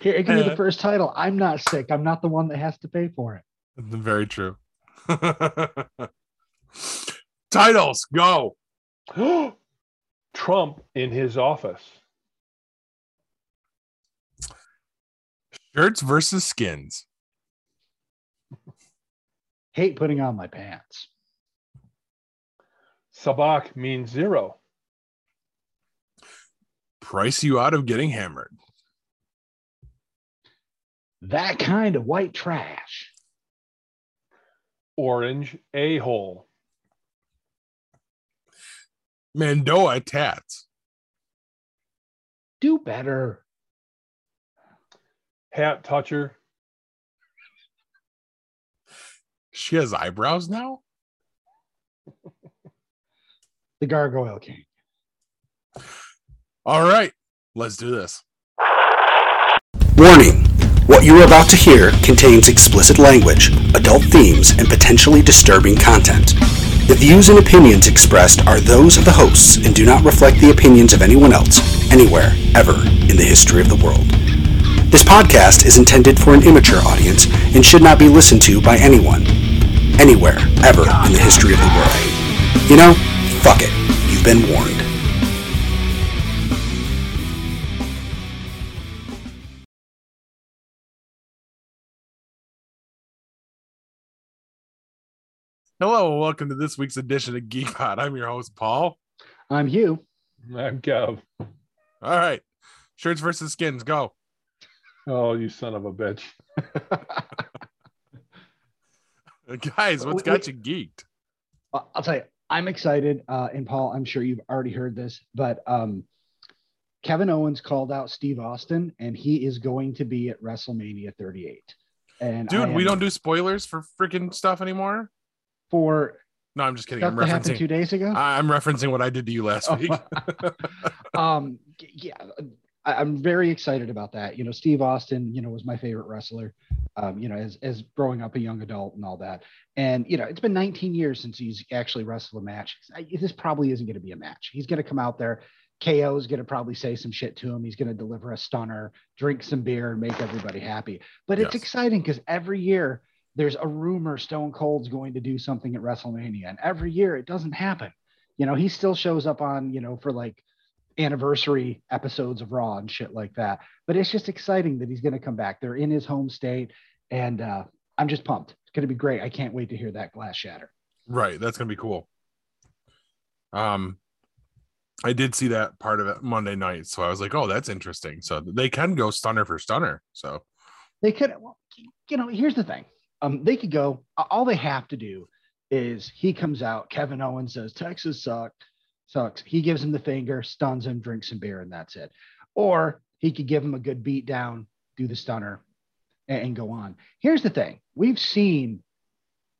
Here, give me the uh, first title. I'm not sick. I'm not the one that has to pay for it. Very true. Titles, go. Trump in his office. Shirts versus skins. Hate putting on my pants. Sabak means zero. Price you out of getting hammered. That kind of white trash. Orange a hole. Mandoa tats. Do better. Hat toucher. She has eyebrows now? The Gargoyle King. All right, let's do this. Warning What you are about to hear contains explicit language, adult themes, and potentially disturbing content. The views and opinions expressed are those of the hosts and do not reflect the opinions of anyone else, anywhere, ever, in the history of the world. This podcast is intended for an immature audience and should not be listened to by anyone, anywhere, ever, in the history of the world. You know, fuck it. You've been warned. Hello, and welcome to this week's edition of Geekpod. I'm your host, Paul. I'm Hugh. I'm Kev. All right, shirts versus skins, go. Oh, you son of a bitch. Guys, what's got you geeked? I'll tell you, I'm excited. Uh, and Paul, I'm sure you've already heard this, but um, Kevin Owens called out Steve Austin, and he is going to be at WrestleMania 38. And Dude, I we don't do spoilers for freaking stuff anymore. For No, I'm just kidding. I'm that happened two referencing. days ago. I'm referencing what I did to you last Oh. week. um, yeah, I, I'm very excited about that. You know, Steve Austin, you know, was my favorite wrestler. Um, you know, as as growing up a young adult and all that. And you know, it's been 19 years since he's actually wrestled a match. I, this probably isn't going to be a match. He's going to come out there. KO is going to probably say some shit to him. He's going to deliver a stunner, drink some beer, and make everybody happy. But it's Yes. exciting because every year there's a rumor Stone Cold's going to do something at WrestleMania, and every year it doesn't happen. You know, he still shows up on, you know, for like anniversary episodes of Raw and shit like that. But it's just exciting that he's going to come back. They're in his home state, and uh, I'm just pumped. It's going to be great. I can't wait to hear that glass shatter. right, that's gonna be cool. Um, I did see that part of it Monday night, so I was like, "Oh, that's interesting." So they can go stunner for stunner. So They could, well, you know, here's the thing. Um, they could go. All they have to do is he comes out. Kevin Owens says Texas sucked, sucks. He gives him the finger, stuns him, drinks some beer, and that's it. Or he could give him a good beat down, do the stunner, and, and go on. Here's the thing: we've seen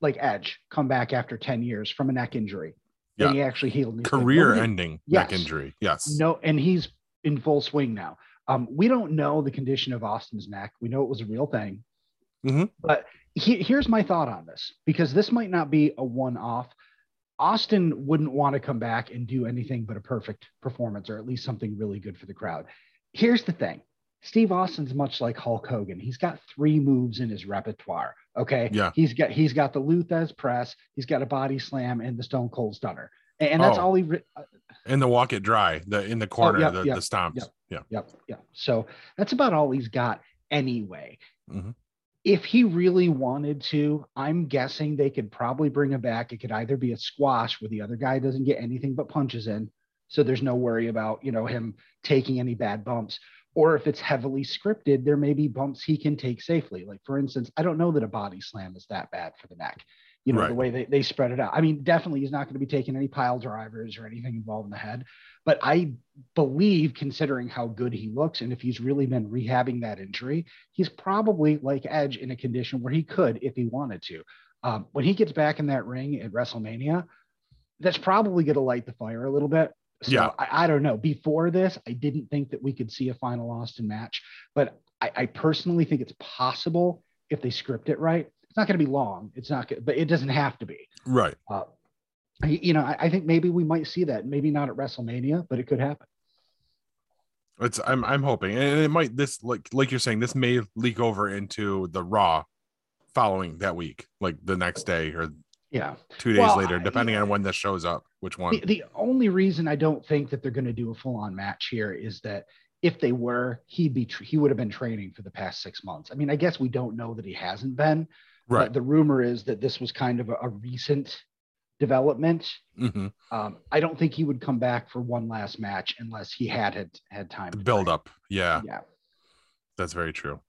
like Edge come back after 10 years from a neck injury. Yeah. And he actually healed. and he's good. career Nobody- ending neck injury. Yes. no, and he's in full swing now. Um, we don't know the condition of Austin's neck. We know it was a real thing. Mhm. But he, here's my thought on this because this might not be a one off. Austin wouldn't want to come back and do anything but a perfect performance or at least something really good for the crowd. Here's the thing Steve Austin's much like Hulk Hogan. He's got three moves in his repertoire. Okay. Yeah. He's got he's got the Lou Thesz press, he's got a body slam, and the Stone Cold Stunner. And, and that's Oh. all he re- And the walk it dry, the in the corner, yeah, the, yeah, the stomps. yeah. Yeah. Yep. Yep. So that's about all he's got anyway. Mhm. If he really wanted to, I'm guessing they could probably bring him back. It could either be a squash where the other guy doesn't get anything but punches in. So there's no worry about, you know, him taking any bad bumps. Or if it's heavily scripted, there may be bumps he can take safely. Like, for instance, I don't know that a body slam is that bad for the neck. You know, the way they, they spread it out. I mean, definitely he's not going to be taking any pile drivers or anything involved in the head. But I believe, considering how good he looks, and if he's really been rehabbing that injury, he's probably like Edge in a condition where he could, if he wanted to. Um, when he gets back in that ring at WrestleMania, that's probably going to light the fire a little bit. So Yeah. I, I don't know. Before this, I didn't think that we could see a final Austin match, but I, I personally think it's possible if they script it right. It's not going to be long. It's not, but it doesn't have to be. Right. Uh, you know, I, I think maybe we might see that. Maybe not at WrestleMania, but it could happen. It's I'm I'm hoping, and it might this like like you're saying this may leak over into the Raw following that week, like the next day or Yeah. two days Well, later, I- depending on when this shows up. Which one? The, the only reason I don't think that they're going to do a full on match here is that if they were, he'd be he would have been training for the past six months. I mean, I guess we don't know that he hasn't been. right. But the rumor is that this was kind of a, a recent development. hmm Um, I don't think he would come back for one last match unless he had had, had time to Build train. up. Yeah, Yeah. that's very true.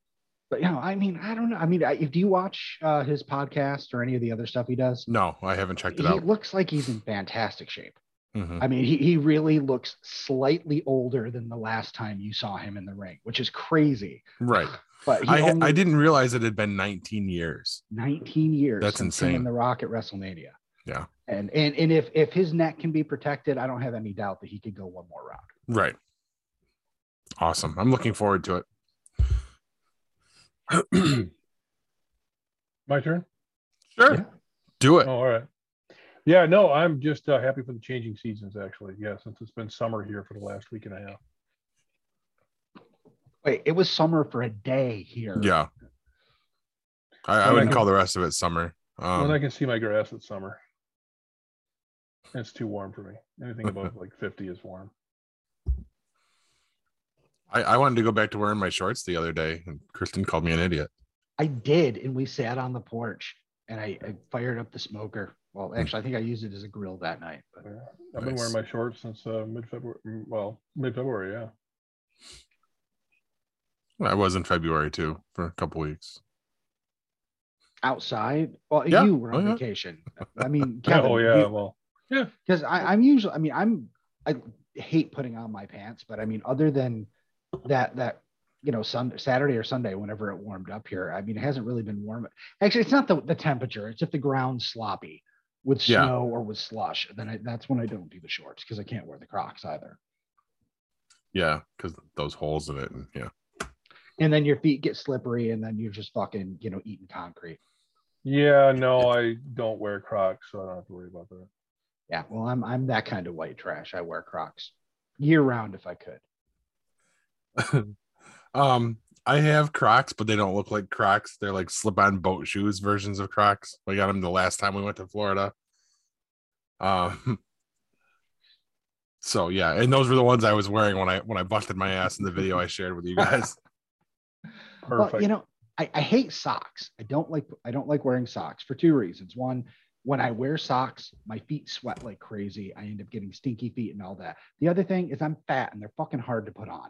But you know, I mean, I don't know. I mean, I, do you watch uh, his podcast or any of the other stuff he does? No, I haven't checked it He out. He looks like he's in fantastic shape. Mhm. I mean, he, he really looks slightly older than the last time you saw him in the ring, which is crazy. Right. But I only I didn't realize it had been 19 years. 19 years. That's insane. The Rock at WrestleMania. Yeah. And and and if if his neck can be protected, I don't have any doubt that he could go one more round. Right. Awesome. I'm looking forward to it. My turn. Sure. Yeah. Do it. Oh, all right. Yeah, no, I'm just uh, happy for the changing seasons. Actually, yeah, since it's been summer here for the last week and a half. Wait, it was summer for a day here. Yeah. I, I wouldn't can- call the rest of it summer. when Um, I can see my grass it's summer. It's too warm for me. Anything above like 50 is warm. I, I wanted to go back to wearing my shorts the other day, and Kristen called me an idiot. I did, and we sat on the porch and I, I fired up the smoker. Well, Hmm. actually, I think I used it as a grill that night. But Yeah. I've been wearing my shorts since uh, mid February. Well, mid February, yeah. I was in February too for a couple weeks. outside, well, Yeah. you were on Oh, yeah. vacation. I mean, Kevin, oh yeah, well, because I'm usually, I mean, I'm, I hate putting on my pants, but I mean, other than that, that you know, Sunday, Saturday or Sunday, whenever it warmed up here, I mean, it hasn't really been warm. Actually, it's not the, the temperature; it's if the ground's sloppy with Yeah. snow or with slush. Then I, that's when I don't do the shorts because I can't wear the Crocs either. Yeah, because those holes in it, and yeah. And then your feet get slippery, and then you're just fucking, you know, eating concrete. yeah, no, I don't wear Crocs, so I don't have to worry about that. Yeah, well, I'm I'm that kind of white trash. I wear Crocs year round if I could. um, I have Crocs, but they don't look like Crocs. They're like slip-on boat shoes versions of Crocs. We got them the last time we went to Florida. Um. So yeah, and those were the ones I was wearing when I when I busted my ass in the video I shared with you guys. Perfect. Well, you know, I, I hate socks. I don't like I don't like wearing socks for two reasons. One, when I wear socks, my feet sweat like crazy. I end up getting stinky feet and all that. The other thing is I'm fat and they're fucking hard to put on.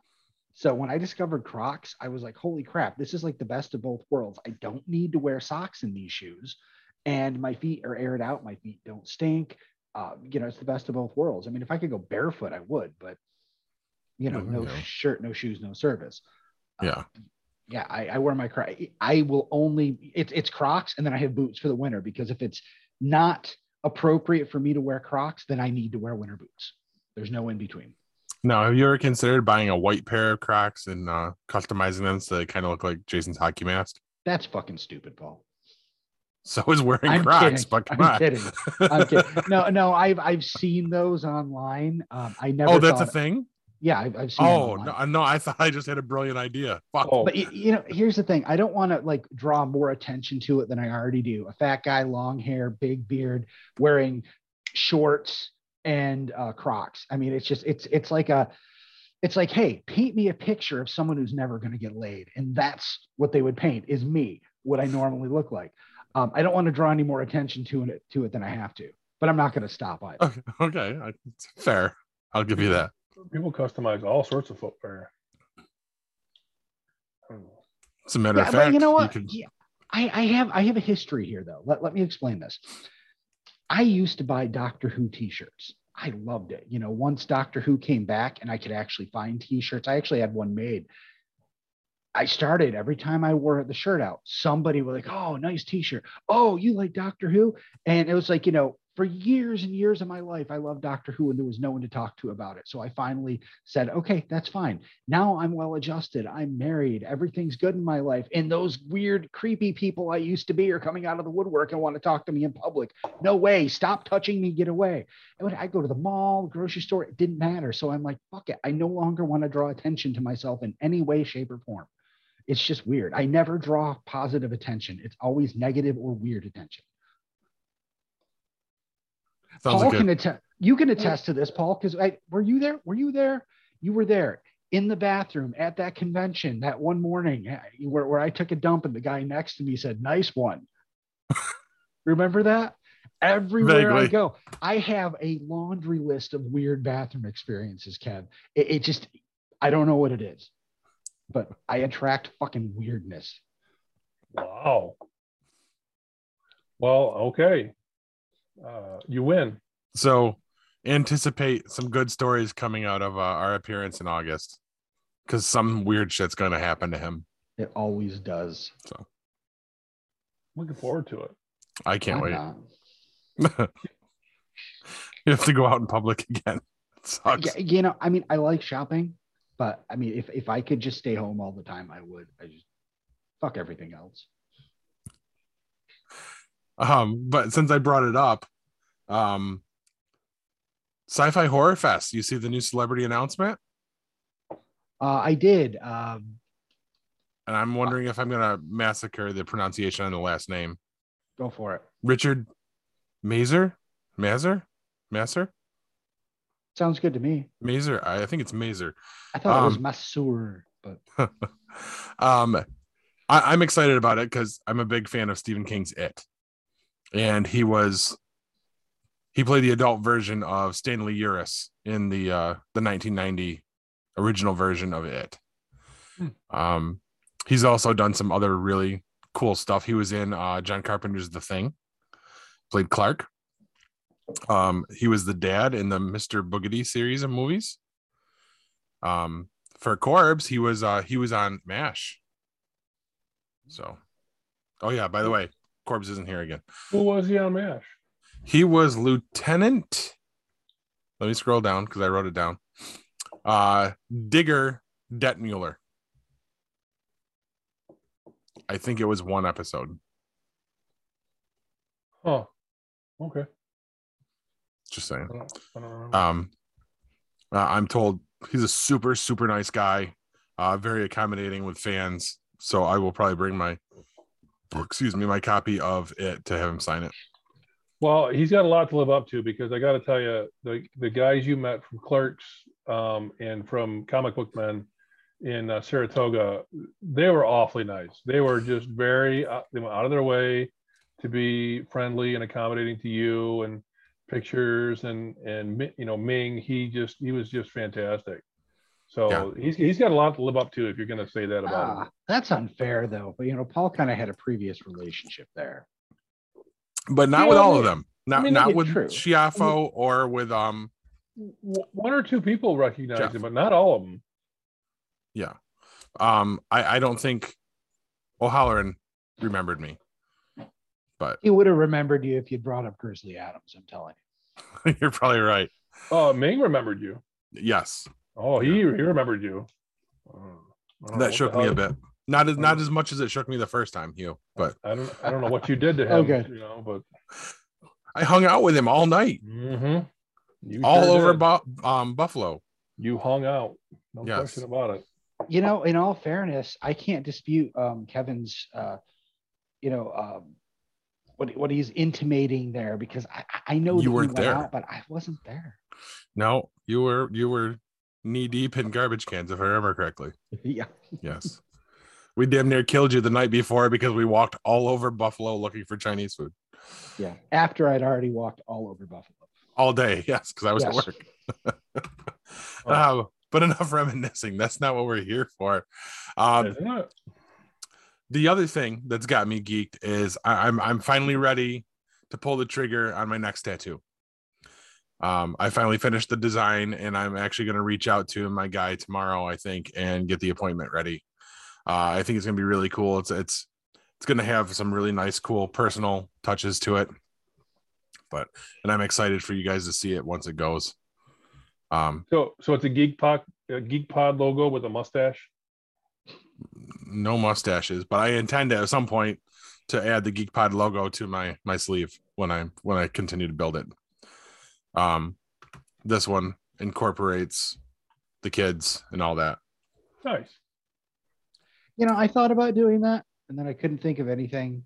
So when I discovered Crocs, I was like, holy crap, this is like the best of both worlds. I don't need to wear socks in these shoes. And my feet are aired out. My feet don't stink. Uh, you know, it's the best of both worlds. I mean, if I could go barefoot, I would, but you know, no shirt, no shoes, no service. Uh, Yeah. yeah, I, I wear my Crocs. I will only it's it's Crocs, and then I have boots for the winter because if it's not appropriate for me to wear Crocs, then I need to wear winter boots. There's no in between. Now, have you ever considered buying a white pair of Crocs and uh, customizing them so they kind of look like Jason's hockey mask? That's fucking stupid, Paul. So is wearing I'm Crocs, but come I'm on. kidding. I'm kidding. No, no, I've I've seen those online. Um, I never. oh, that's a thing. Yeah, I've, I've seen. Oh no, no! I thought I just had a brilliant idea. Fuck. Oh, But y- you know, here's the thing. I don't want to like draw more attention to it than I already do. A fat guy, long hair, big beard, wearing shorts and uh, Crocs. I mean, it's just it's it's like a it's like, hey, paint me a picture of someone who's never going to get laid, and that's what they would paint is me, what I normally look like. Um, I don't want to draw any more attention to it to it than I have to, but I'm not going to stop either. Okay, okay, I- fair. I'll give you that. People customize all sorts of footwear. As a matter Yeah, of fact, you know what? can- Yeah, I, I have I have a history here though. Let, let me explain this. I used to buy Doctor Who t-shirts. I loved it. You know, once Doctor Who came back and I could actually find t-shirts, I actually had one made. I started every time I wore the shirt out, somebody was like, "Oh, nice t-shirt. Oh, you like Doctor Who?" And it was like, you know, for years and years of my life, I loved Doctor Who, and there was no one to talk to about it. So I finally said, okay, that's fine. Now I'm well adjusted. I'm married. Everything's good in my life. And those weird, creepy people I used to be are coming out of the woodwork and want to talk to me in public. No way. Stop touching me. Get away. And when I go to the mall, grocery store, it didn't matter. So I'm like, fuck it. I no longer want to draw attention to myself in any way, shape, or form. It's just weird. I never draw positive attention. It's always negative or weird attention. Sounds Paul like can attest. You can attest to this, Paul, because I were you there? Were you there? You were there in the bathroom at that convention that one morning eh, where, where I took a dump and the guy next to me said, "Nice one." Remember that? Everywhere I go, I have a laundry list of weird bathroom experiences, Kev. It, it just, I don't know what it is, but I attract fucking weirdness. Wow. Well, okay. Uh, you win. so anticipate some good stories coming out of uh, our appearance in August because some weird shit's going to happen to him. It always does. So looking forward to it. I can't Why wait. you have to go out in public again. It sucks. Yeah, you know, I mean, I like shopping, but I mean, if if I could just stay home all the time, I would. I just fuck everything else. Um, but since I brought it up, um, Sci-Fi Horror Fest. You see the new celebrity announcement, Uh, I did. Um, and I'm wondering if I'm gonna massacre the pronunciation on the last name. go for it. Richard Mazer, Mazer, Mazer, Sounds good to me. Mazer. I I think it's Mazer. I thought it was Um, Masur, but um, I, I'm excited about it because I'm a big fan of Stephen King's It, and he was he played the adult version of Stanley Uris in the uh, the 1990 original version of It. Hmm. Um, he's also done some other really cool stuff. He was in uh, John Carpenter's The Thing, played Clark. Um, he was the dad in the Mr. Boogedy series of movies. Um, for Corbs, he was uh he was on MASH. So, oh yeah, by the way, Corbs isn't here again. Who was he on MASH? He was Lieutenant. Let me scroll down because I wrote it down. Uh Digger Detmuller. I think it was one episode. Oh, okay. Just saying. I don't, I don't um, uh, I'm told he's a super super nice guy, uh, very accommodating with fans. So I will probably bring my, excuse me, my copy of it to have him sign it. Well, he's got a lot to live up to because I got to tell you, the the guys you met from Clerks um, and from Comic Book Men in uh, Saratoga, they were awfully nice. They were just very uh, they went out of their way to be friendly and accommodating to you and pictures and and you know Ming. He just he was just fantastic. So Yeah. he's he's got a lot to live up to if you're going to say that about him. ah, that's unfair though. But you know, Paul kind of had a previous relationship there. But not Yeah, with all of them. Not mean, not with true. Schiaffo or with um One or two people recognize Jeff. him, but not all of them. yeah. Um I, I don't think O'Halloran remembered me. But He would have remembered you if you'd brought up Grizzly Adams. I'm telling you. you're probably right. Oh, Ming remembered you. Yes. Oh, he he remembered you. I don't know That shook me a bit. Not as not as much as it shook me the first time, Hugh, but I don't I don't know what you did to him. okay. You know, but I hung out with him all night, mm-hmm. All sure over. Bu- um, Buffalo. You hung out. No Yes. question about it. You know, in all fairness, I can't dispute um, Kevin's, uh, you know, um, what what he's intimating there because I I know You weren't there. out, but I wasn't there. No, you were you were knee deep in garbage cans, if I remember correctly. yeah. Yes. we damn near killed you the night before because we walked all over Buffalo looking for Chinese food Yeah. After I'd already walked all over Buffalo. all day. Yes, because I was Yes. at work. Uh, but enough reminiscing. That's not what we're here for. Um, the other thing that's got me geeked is I, I'm I'm finally ready to pull the trigger on my next tattoo. Um, I finally finished the design, and I'm actually going to reach out to my guy tomorrow, I think, and get the appointment ready. Uh, I think it's going to be really cool. It's it's it's going to have some really nice, cool personal touches to it. But and I'm excited for you guys to see it once it goes. Um, So so it's a Geek Pod a Geek Pod logo with a mustache. no mustaches, but I intend to, at some point to add the Geek Pod logo to my my sleeve when I when I continue to build it. Um, this one incorporates the kids and all that. Nice. You know, I thought about doing that, and then I couldn't think of anything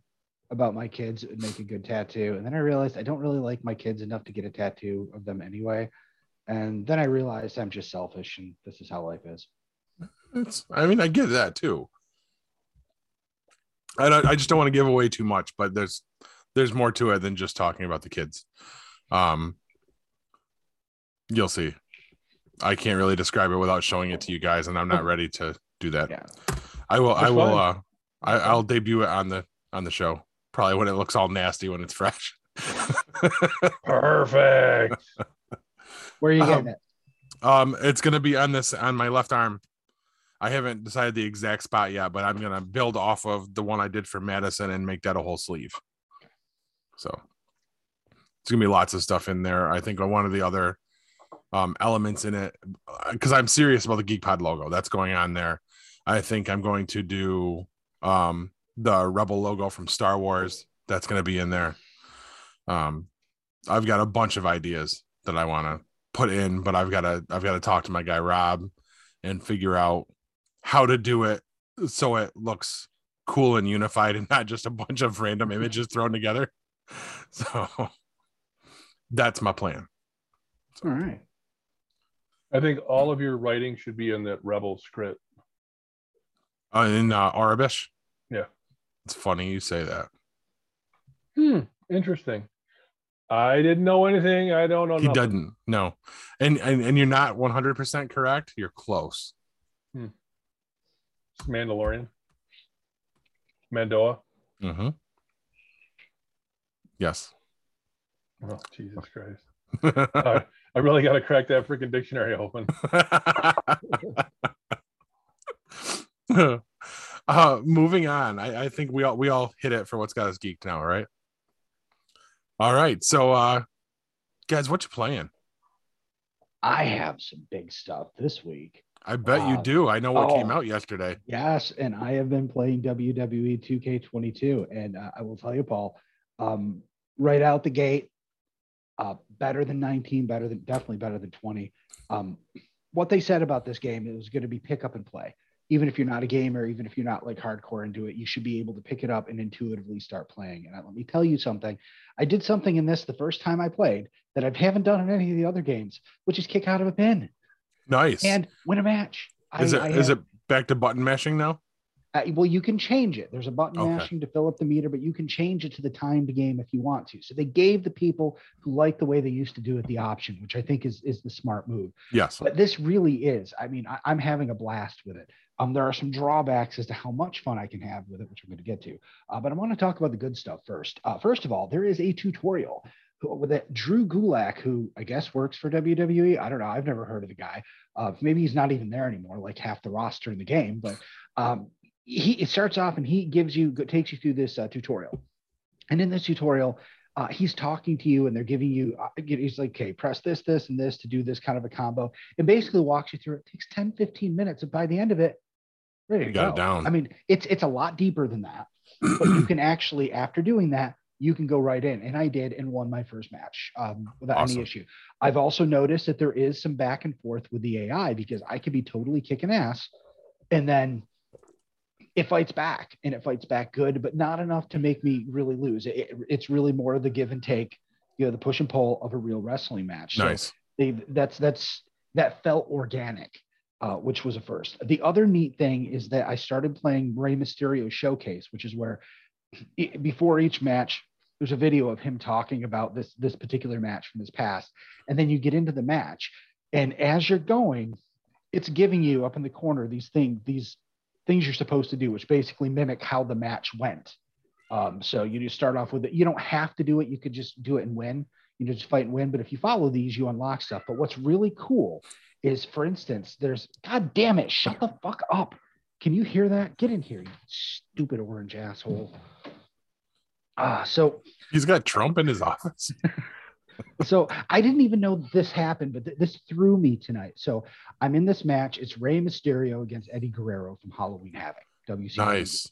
about my kids that would make a good tattoo. And then I realized I don't really like my kids enough to get a tattoo of them anyway. And then I realized I'm just selfish, and this is how life is. It's I mean I get that too. I don't, I just don't want to give away too much, but there's there's more to it than just talking about the kids. Um, you'll see. I can't really describe it without showing it to you guys, and I'm not ready to do that. Yeah. I will. I will. fine. Uh, I, I'll debut it on the on the show. Probably when it looks all nasty when it's fresh. Perfect. Where are you Um, getting it? um, it's gonna be on this on my left arm. I haven't decided the exact spot yet, but I'm gonna build off of the one I did for Madison and make that a whole sleeve. So it's gonna be lots of stuff in there. I think one of the other um, elements in it, because I'm serious about the Geek Pod logo that's going on there. I think I'm going to do um, the Rebel logo from Star Wars. That's gonna be in there. Um, I've got a bunch of ideas that I want to put in, but I've got to I've got to talk to my guy Rob and figure out how to do it so it looks cool and unified and not just a bunch of random images thrown together. So that's my plan. All right. I think all of your writing should be in that Rebel script. Uh, in uh, Aurebesh. Yeah. It's funny you say that. Hmm. Interesting. I didn't know anything. I don't know. He nothing. doesn't. No. And, and and you're not 100% correct. You're close. It's Mandalorian. Mandoa. Mhm. Yes. Oh, Jesus Christ. Uh, I really got to crack that freaking dictionary open. uh moving on I, I think we all we all hit it for what's got us geeked now right all right so uh guys what you playing I have some big stuff this week. i bet you Uh, do i know what came oh. out yesterday Yes, and I have been playing WWE 2K22, and uh, I will tell you, Paul, um, right out the gate, uh, better than 19, better than definitely better than 20. Um, what they said about this game it was going to be pick up and play. Even if you're not a gamer, even if you're not like hardcore into it, you should be able to pick it up and intuitively start playing. And uh, let me tell you something. I did something in this the first time I played that I haven't done in any of the other games, which is kick out of a pin nice and win a match. is I- it I is have- it back to button mashing now uh, well, you can change it. There's a button Okay. mashing to fill up the meter, but you can change it to the timed game if you want to. So they gave the people who like the way they used to do it the option, which I think is is the smart move. yes But this really is. I mean, I, I'm having a blast with it. Um, there are some drawbacks as to how much fun I can have with it, which I'm going to get to. Uh, but I want to talk about the good stuff first. Uh, first of all, there is a tutorial who- with that Drew Gulak, who I guess works for WWE. I don't know. I've never heard of the guy. Uh, maybe he's not even there anymore, like half the roster in the game. But um, he it starts off and he gives you takes you through this uh, tutorial, and in this tutorial. Uh, he's talking to you and they're giving you uh, he's like okay press this this and this to do this kind of a combo and basically walks you through it. it takes 10 15 minutes and by the end of it ready to You got go it down. i mean it's it's a lot deeper than that but you can actually after doing that you can go right in and i did and won my first match um, without Awesome. any issue i've also noticed that there is some back and forth with the ai because i could be totally kicking ass and then it fights back and it fights back good but not enough to make me really lose. It, it- it's really more of the give and take you know the push and pull of a real wrestling match. So nice. they that's that's that felt organic uh, which was a first. The other neat thing is that i started playing Rey mysterio showcase which is where e- before each match there's a video of him talking about this this particular match from his past. And then you get into the match and as you're going it's giving you up in the corner these things these things you're supposed to do which basically mimic how the match went um, so you just start off with it you don't have to do it you could just do it and win you just fight and win. But if you follow these, you unlock stuff. But what's really cool is, for instance, there's God damn it, shut the fuck up. Can you hear that? Get in here, you stupid orange asshole. Uh, so He's got Trump in his office. so I didn't even know this happened, but th- this threw me tonight. So I'm in this match. It's Rey Mysterio against Eddie Guerrero from Halloween Havoc. WCW. Nice.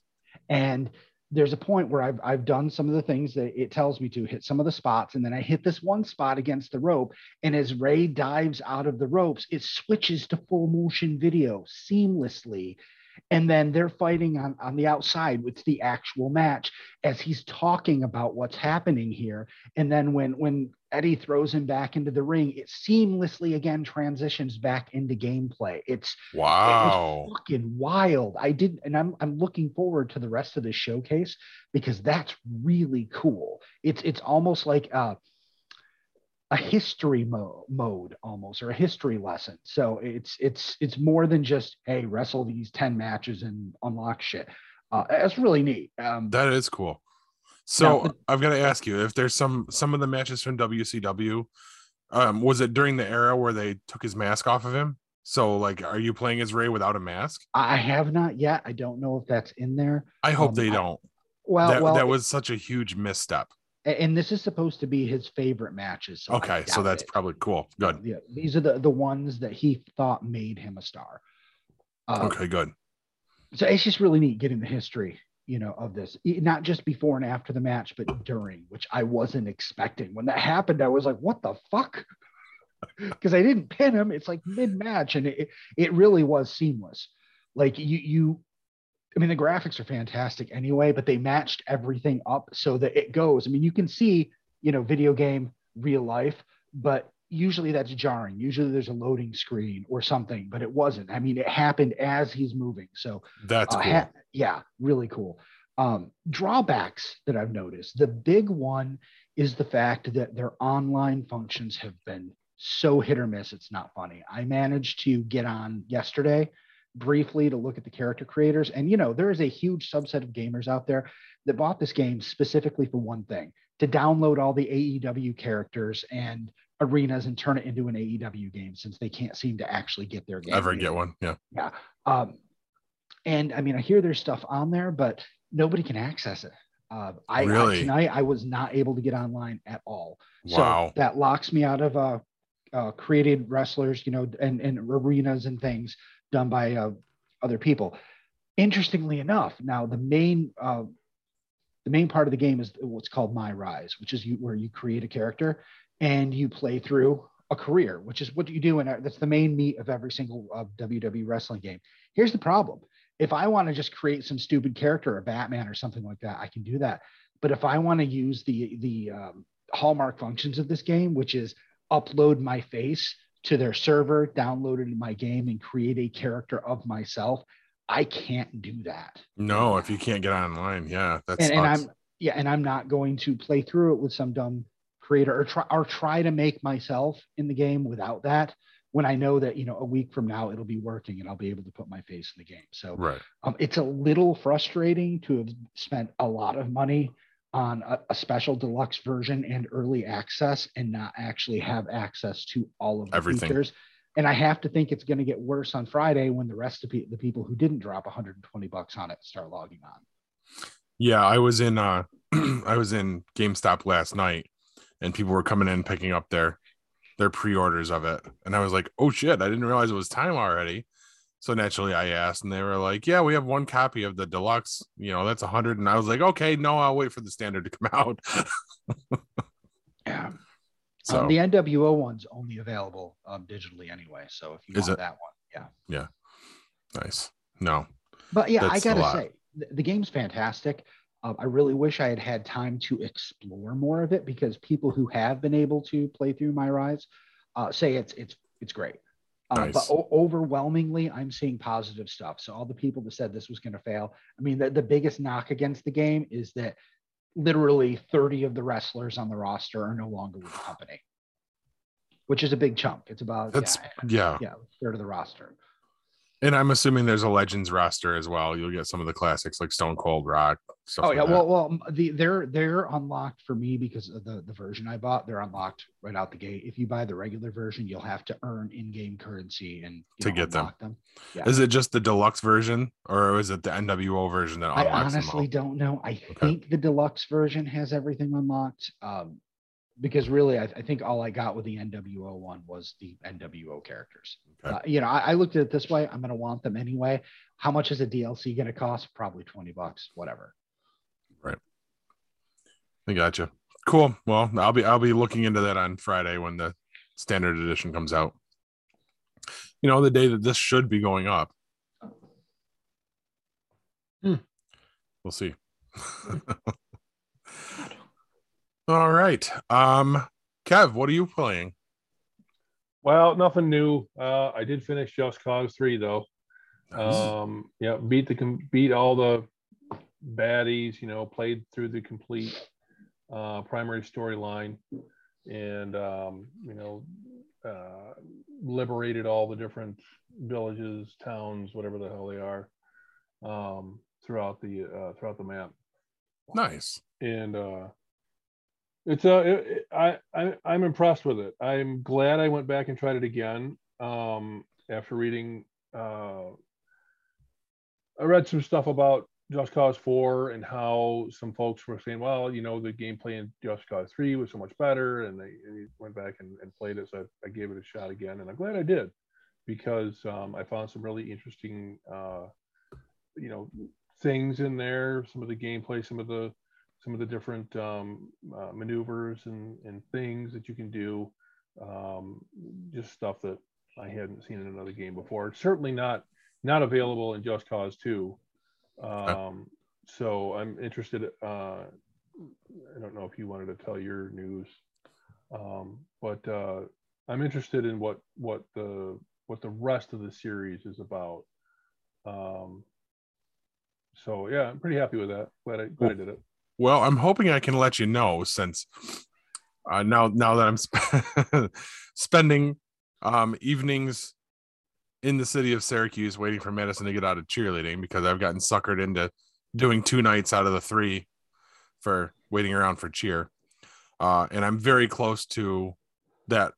And there's a point where I've I've done some of the things that it tells me to hit some of the spots, and then I hit this one spot against the rope. And as Rey dives out of the ropes, it switches to full motion video seamlessly. And then they're fighting on, on the outside. It's the actual match as he's talking about what's happening here. And then when when Eddie throws him back into the ring, it seamlessly again transitions back into gameplay. It's Wow. was fucking wild. I did, and I'm I'm looking forward to the rest of this showcase because that's really cool. It's it's almost like a a history mo- mode almost or a history lesson. So it's it's it's more than just hey wrestle these ten matches and unlock shit. Uh, it's really neat. Um, That is cool. So Now- I've got to ask you if there's some some of the matches from WCW. Um, was it during the era where they took his mask off of him? So like, are you playing as Rey without a mask? I have not yet. I don't know if that's in there. I hope Um, they I- don't. Well, that well, that was such a huge misstep. And this is supposed to be his favorite matches. so Okay, so that's it. probably cool. Good. Yeah, these are the the ones that he thought made him a star. Uh, Okay, good. So it's just really neat getting the history, you know, of this, not just before and after the match, but during, which I wasn't expecting. When that happened, I was like, "What the fuck?" Because I didn't pin him. It's like mid match, and it it really was seamless. Like you you, I mean, the graphics are fantastic anyway, but they matched everything up so that it goes. I mean, you can see, you know, video game, real life, but usually that's jarring. Usually there's a loading screen or something, but it wasn't. I mean, it happened as he's moving. So That's uh, cool. ha- yeah, really cool. Um, drawbacks that I've noticed. The big one is the fact that their online functions have been so hit or miss. It's not funny. I managed to get on yesterday briefly to look at the character creators, and you know there is a huge subset of gamers out there that bought this game specifically for one thing: to download all the AEW characters and arenas and turn it into an AEW game, since they can't seem to actually get their game. Ever get one? Yeah. Yeah. Um, and I mean, I hear there's stuff on there, but nobody can access it. Uh, I, Really? tonight I was not able to get online at all. So Wow. that locks me out of uh, uh, created wrestlers, you know, and, and arenas and things done by uh, other people. Interestingly enough, now the main uh, the main part of the game is what's called My Rise, which is you, where you create a character and you play through a career, which is what you do, and that's the main meat of every single uh, WWE wrestling game. Here's the problem: if I want to just create some stupid character, a Batman or something like that, I can do that. But if I want to use the the um, hallmark functions of this game, which is upload my face to their server, downloaded my game, and create a character of myself, I can't do that. No, if you can't get online, yeah, that's and, and I'm yeah, and I'm not going to play through it with some dumb creator or try or try to make myself in the game without that when I know that you know a week from now it'll be working and I'll be able to put my face in the game. So right. um, it's a little frustrating to have spent a lot of money on a, a special deluxe version and early access and not actually have access to all of the Everything. features. And I have to think it's going to get worse on Friday when the rest of the people who didn't drop 120 bucks on it start logging on. Yeah, I was in uh I was in GameStop last night and people were coming in picking up their their pre-orders of it. And I was like, "Oh shit, I didn't realize it was time already." So naturally I asked and they were like, "Yeah, we have one copy of the deluxe, you know, that's a 100." And I was like, "Okay, no, I'll wait for the standard to come out." Yeah. so Um, the NWO one's only available um, digitally anyway. So if you Is want it? that one, yeah. Yeah, nice. No. But yeah, I gotta say, the, the game's fantastic. Um, I really wish I had had time to explore more of it because people who have been able to play through My Rise uh, say it's it's it's great. Uh, But o- overwhelmingly, I'm seeing positive stuff. So all the people that said this was going to fail, I mean, the, the biggest knock against the game is that literally 30 of the wrestlers on the roster are no longer with the company, which is a big chunk. It's about That's yeah, yeah. yeah, a third of the roster. And I'm assuming there's a Legends roster as well. You'll get some of the classics like Stone Cold Rock. Oh like yeah, that. well, well, the they're they're unlocked for me because of the the version I bought. They're unlocked right out the gate. If you buy the regular version, you'll have to earn in-game currency and To get them. them. yeah. Is it just the deluxe version or is it the NWO version that I unlocks them honestly don't know. I think the deluxe version has everything unlocked. Um, because really, I, I think all I got with the NWO one was the NWO characters. Okay. Uh, you know, I, I looked at it this way. I'm going to want them anyway. How much is a DLC going to cost? Probably 20 bucks, whatever. Right. I gotcha. Cool. Well, I'll be I'll be looking into that on Friday when the standard edition comes out. You know, the day that this should be going up. Hmm. We'll see. All right. Um, Kev, what are you playing? Well, nothing new. Uh, I did finish Just Cause three though. Nice. Um, yeah, beat the beat all the baddies. You know, played through the complete uh, primary storyline, and um, you know, uh, liberated all the different villages, towns, whatever the hell they are, um, throughout the uh, throughout the map. nice. and uh it's uh it, it- I, I i'm impressed with it. I'm glad i went back and tried it again um after reading uh i read some stuff about just cause 4 and how some folks were saying well you know the gameplay in just cause 3 was so much better and they, and they went back and, and played it so I, I gave it a shot again and i'm glad i did because um, i found some really interesting uh you know things in there some of the gameplay some of the some of the different um, uh, maneuvers and, and things that you can do. Um, just stuff that I hadn't seen in another game before. Certainly not not available in Just Cause 2. Um, so I'm interested. Uh, I don't know if you wanted to tell your news, um, but uh, I'm interested in what what the what the rest of the series is about. Um, so yeah, I'm pretty happy with that. Glad I glad I did it. Well, I'm hoping I can let you know since uh, now now that I'm sp- spending um, evenings in the city of Syracuse waiting for Madison to get out of cheerleading because I've gotten suckered into doing two nights out of the three for waiting around for cheer. Uh, and I'm very close to that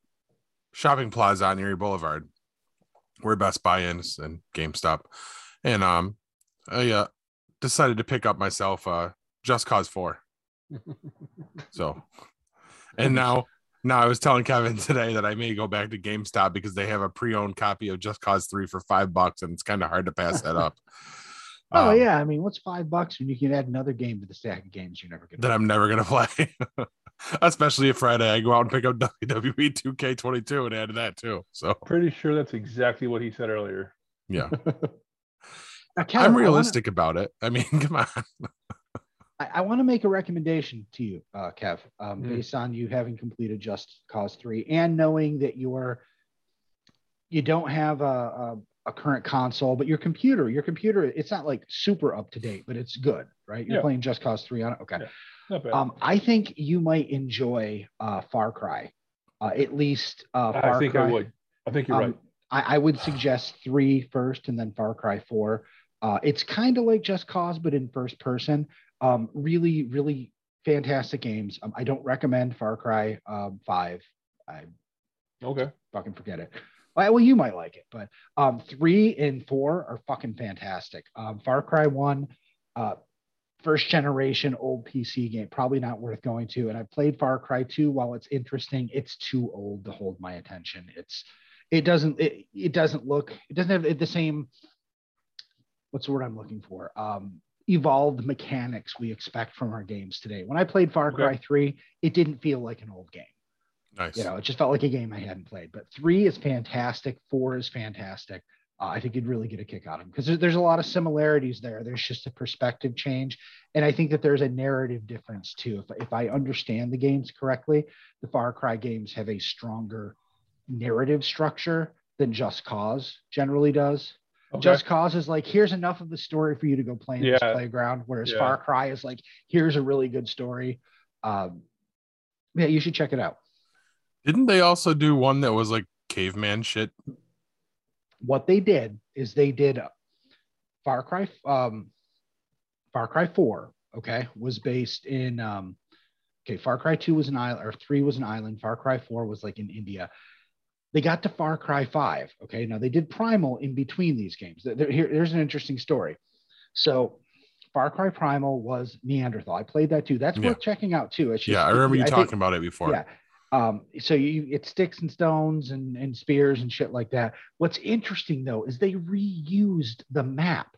shopping plaza on Erie Boulevard where Best Buy is and GameStop. And um, I uh, decided to pick up myself uh, Just Cause 4. So, and now, now I was telling Kevin today that I may go back to GameStop because they have a pre-owned copy of Just Cause 3 for five bucks, and it's kind of hard to pass that up. Oh Um, yeah, I mean, what's five bucks when you can add another game to the stack of games you're never gonna. That I'm never gonna play. Especially if Friday I go out and pick up WWE 2K22 and add that too. So Pretty sure that's exactly what he said earlier. yeah, Now, I I'm wanna- realistic about it. I mean, come on. I, I want to make a recommendation to you, uh, Kev, um, Mm. based on you having completed Just Cause Three and knowing that you're you don't have a, a, a current console, but your computer, your computer, it's not like super up to date, but it's good, right? You're Yeah. playing Just Cause Three on it. Okay. Yeah. Not bad. Um, I think you might enjoy uh, Far Cry, uh, at least uh, Far cry. I think Cry. I would. I think you're Um, right. I, I would suggest three first and then Far Cry 4. Uh, it's kind of like Just Cause, but in first person. Um, really, really fantastic games. Um, I don't recommend Far Cry um, 5. I Okay. fucking forget it. Well, you might like it, but um, three and four are fucking fantastic. Um, Far Cry 1, uh, first generation old PC game, probably not worth going to. And I played Far Cry 2 while it's interesting, it's too old to hold my attention. It's it doesn't it, it doesn't look it doesn't have the same what's the word I'm looking for? Um evolved mechanics we expect from our games today. When I played Far Okay. Cry 3, it didn't feel like an old game. Nice. You know, it just felt like a game I hadn't played. But three is fantastic. Four is fantastic. Uh, I think you'd really get a kick out of them because there's, there's a lot of similarities there. There's just a perspective change. And I think that there's a narrative difference too. If, if I understand the games correctly, the Far Cry games have a stronger narrative structure than Just Cause generally does. Okay. Just Cause is like, here's enough of the story for you to go play in this playground. Whereas Yeah. Far Cry is like, here's a really good story. Um, yeah, you should check it out. Didn't they also do one that was like caveman shit? what they did is they did Far Cry, um, Far Cry 4, okay, was based in, um, okay, Far Cry 2 was an island, or 3 was an island. Far Cry 4 was like in India. They got to Far Cry 5, okay. Now they did Primal in between these games. There, here, here's an interesting story. So, Far Cry Primal was Neanderthal. I played that too. That's Yeah. worth checking out too. It's just- yeah, I remember you think- talking about it before. yeah. Um, so you it's sticks and stones and, and spears and shit like that. What's interesting though is they reused the map.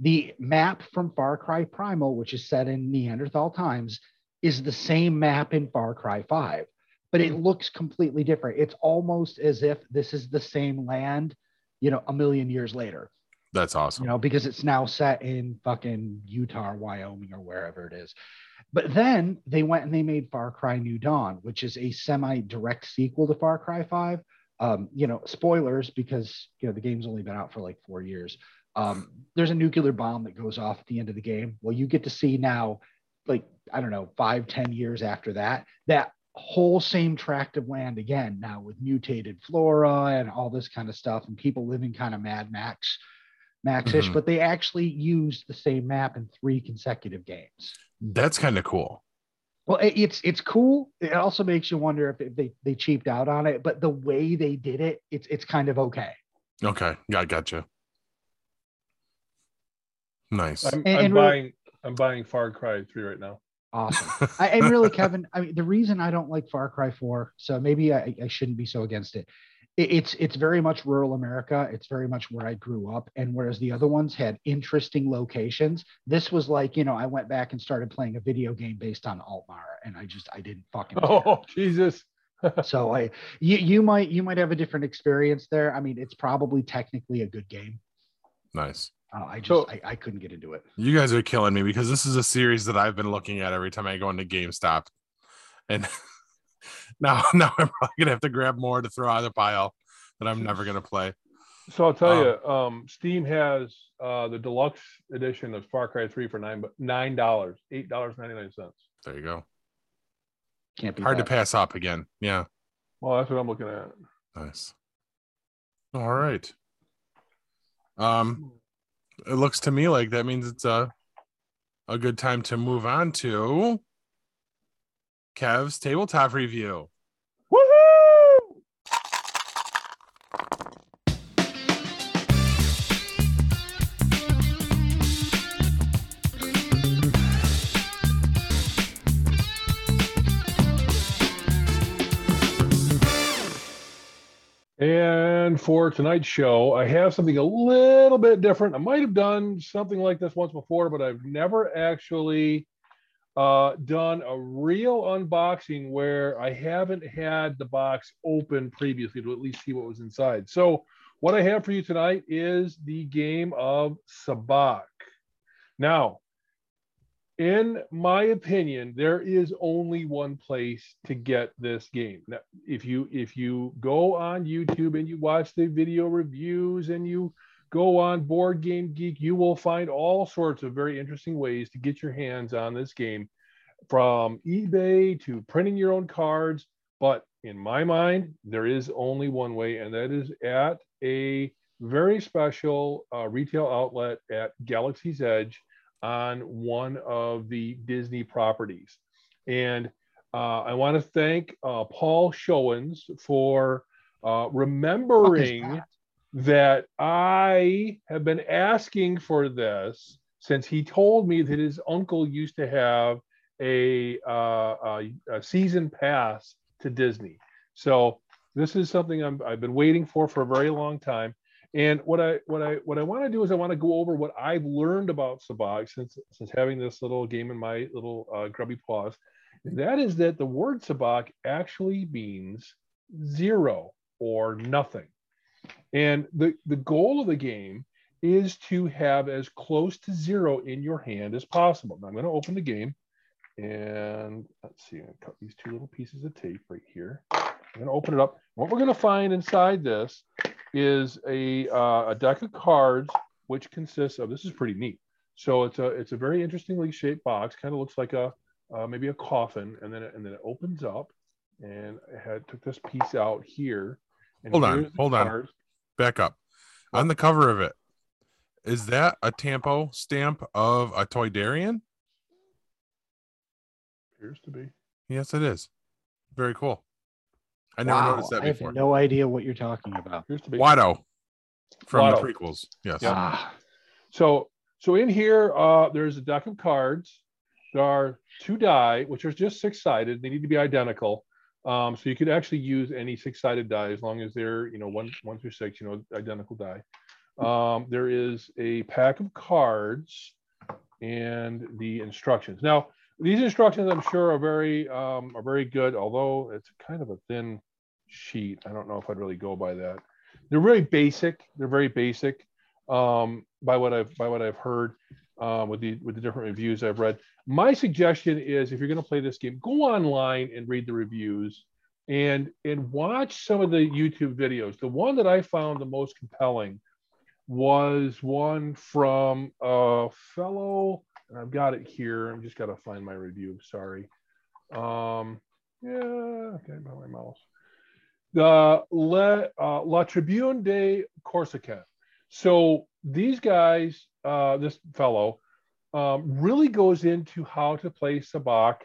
The map from Far Cry Primal, which is set in Neanderthal times, is the same map in Far Cry 5, but it looks completely different. It's almost as if this is the same land, you know, a million years later That's awesome. you know, because it's now set in fucking Utah, or Wyoming, or wherever it is. But then they went and they made Far Cry New Dawn, which is a semi-direct sequel to Far Cry 5. Um, you know, spoilers because you know the game's only been out for like four years. Um, there's a nuclear bomb that goes off at the end of the game. Well, you get to see now, like, I don't know, five, ten years after that, that whole same tract of land again, now with mutated flora and all this kind of stuff, and people living kind of Mad Max Max-ish, Mhm. but they actually used the same map in three consecutive games. That's kind of cool. Well, it- it's it's cool. It also makes you wonder if they they cheaped out on it, but the way they did it, it's it's kind of okay. Okay, yeah, I gotcha. Nice. I'm, And- I'm and really- buying. I'm buying Far Cry Three right now. Awesome. I, and really, Kevin, I mean, the reason I don't like Far Cry 4, so maybe I, I shouldn't be so against it. it. It's it's very much rural America. It's very much where I grew up. And whereas the other ones had interesting locations, this was like, you know, I went back and started playing a video game based on Altmar, and I just I didn't fucking care. Oh Jesus! so I you you might you might have a different experience there. I mean, it's probably technically a good game. nice. Uh, I just So- I, I couldn't get into it. You guys are killing me because this is a series that I've been looking at every time I go into GameStop. And now now I'm probably gonna have to grab more to throw out of the pile that I'm never gonna play. So I'll tell Um, you, um, Steam has uh, the deluxe edition of Far Cry Three for nine, but nine dollars, eight dollars ninety nine cents. There you go. Can't be Hard to pass up again. Yeah. Well, that's what I'm looking at. Nice. All right. Um it looks to me like that means it's a a good time to move on to Kev's tabletop review. For tonight's show, I have something a little bit different. I might have done something like this once before, but I've never actually uh, done a real unboxing where I haven't had the box open previously to at least see what was inside. So, what I have for you tonight is the game of Sabacc. Now, in my opinion, there is only one place to get this game. Now, if you if you go on YouTube and you watch the video reviews and you go on Board Game Geek, you will find all sorts of very interesting ways to get your hands on this game, from eBay to printing your own cards. But in my mind, there is only one way, and that is at a very special uh, retail outlet at Galaxy's Edge on one of the Disney properties. And uh, I want to thank uh, Paul Showens for uh, remembering that? that I have been asking for this since he told me that his uncle used to have a, uh, a, a season pass to Disney. So this is something I'm, I've been waiting for for a very long time. And what I what I what I want to do is I want to go over what I've learned about Sabacc since since having this little game in my little uh, grubby paws. And that is that the word Sabacc actually means zero or nothing. And the, the goal of the game is to have as close to zero in your hand as possible. Now I'm going to open the game and let's see, I'm going to cut these two little pieces of tape right here. I'm going to open it up. What we're going to find inside this is a, uh, a deck of cards, which consists of, this is pretty neat. So it's a, it's a very interestingly shaped box, kind of looks like a, uh, maybe a coffin. And then, it, and then it opens up and I had took this piece out here. And Hold on, hold on. Back up. On the cover of it, is that a tampo stamp of a Toydarian? Appears to be. Yes, it is. Very cool. I never Wow, noticed that I have before. no idea what you're talking about. Appears to be. Watto from Watto. the prequels. Yes. Yeah. Ah, So so in here, uh, there's a deck of cards. There are two die, which are just six sided. They need to be identical. Um, so you could actually use any six sided die as long as they're you know one one through six, you know, identical die. Um, there is a pack of cards and the instructions. Now these instructions, I'm sure, are very um, are very good. Although it's kind of a thin sheet, I don't know if I'd really go by that. They're very basic. They're very basic um, by what I've by what I've heard uh, with the with the different reviews I've read. My suggestion is if you're going to play this game, go online and read the reviews and and watch some of the YouTube videos. The one that I found the most compelling was one from a fellow, and I've got it here. I'm just got to find my review. Sorry. Um, yeah, okay, by my mouse. The Le, uh, La Tribune de Corsica. So these guys, uh, this fellow, um, really goes into how to play Sabacc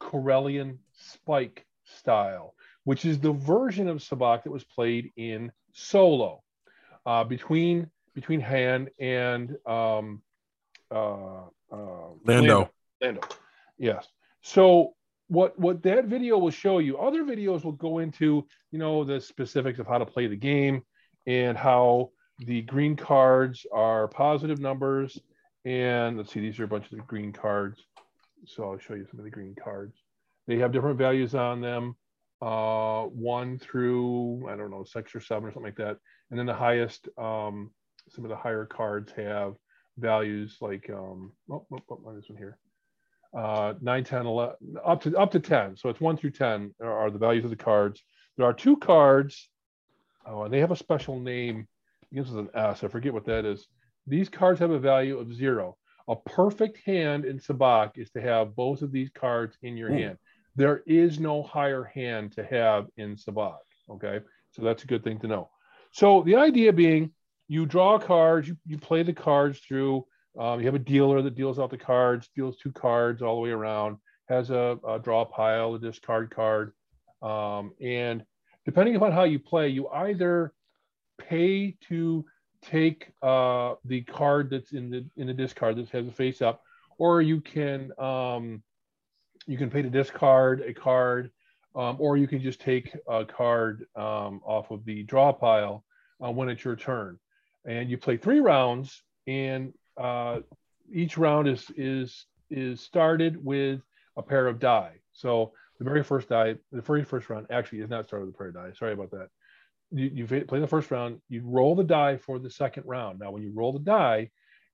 Corellian spike style, which is the version of Sabacc that was played in solo uh, between between Han and um, uh, uh, Lando. Lando. Yes. So what what that video will show you, other videos will go into you know the specifics of how to play the game and how the green cards are positive numbers. And let's see, these are a bunch of the green cards. So I'll show you some of the green cards. They have different values on them, uh, one through I don't know six or seven or something like that. And then the highest, um, some of the higher cards have values like um, oh, oh, oh, this one here uh, 9, 10, 11, up to up to 10. So it's 1 through 10 are, the values of the cards. There are two cards. Oh, and they have a special name. It begins with an S. I forget what that is. These cards have a value of zero. A perfect hand in Sabacc is to have both of these cards in your Hmm. hand. There is no higher hand to have in Sabacc. Okay. So that's a good thing to know. So the idea being you draw cards, you, you play the cards through. Um, you have a dealer that deals out the cards, deals two cards all the way around, has a, a draw pile, a discard card. Um, and depending upon how you play, you either pay to take uh, the card that's in the in the discard that has a face up, or you can um, you can pay to discard a card, um, or you can just take a card um, off of the draw pile uh, when it's your turn. And you play three rounds, and uh, each round is is is started with a pair of die. So the very first die, the very first round actually is not started with a pair of die. Sorry about that. You, you play the first round, you roll the die for the second round. Now, when you roll the die,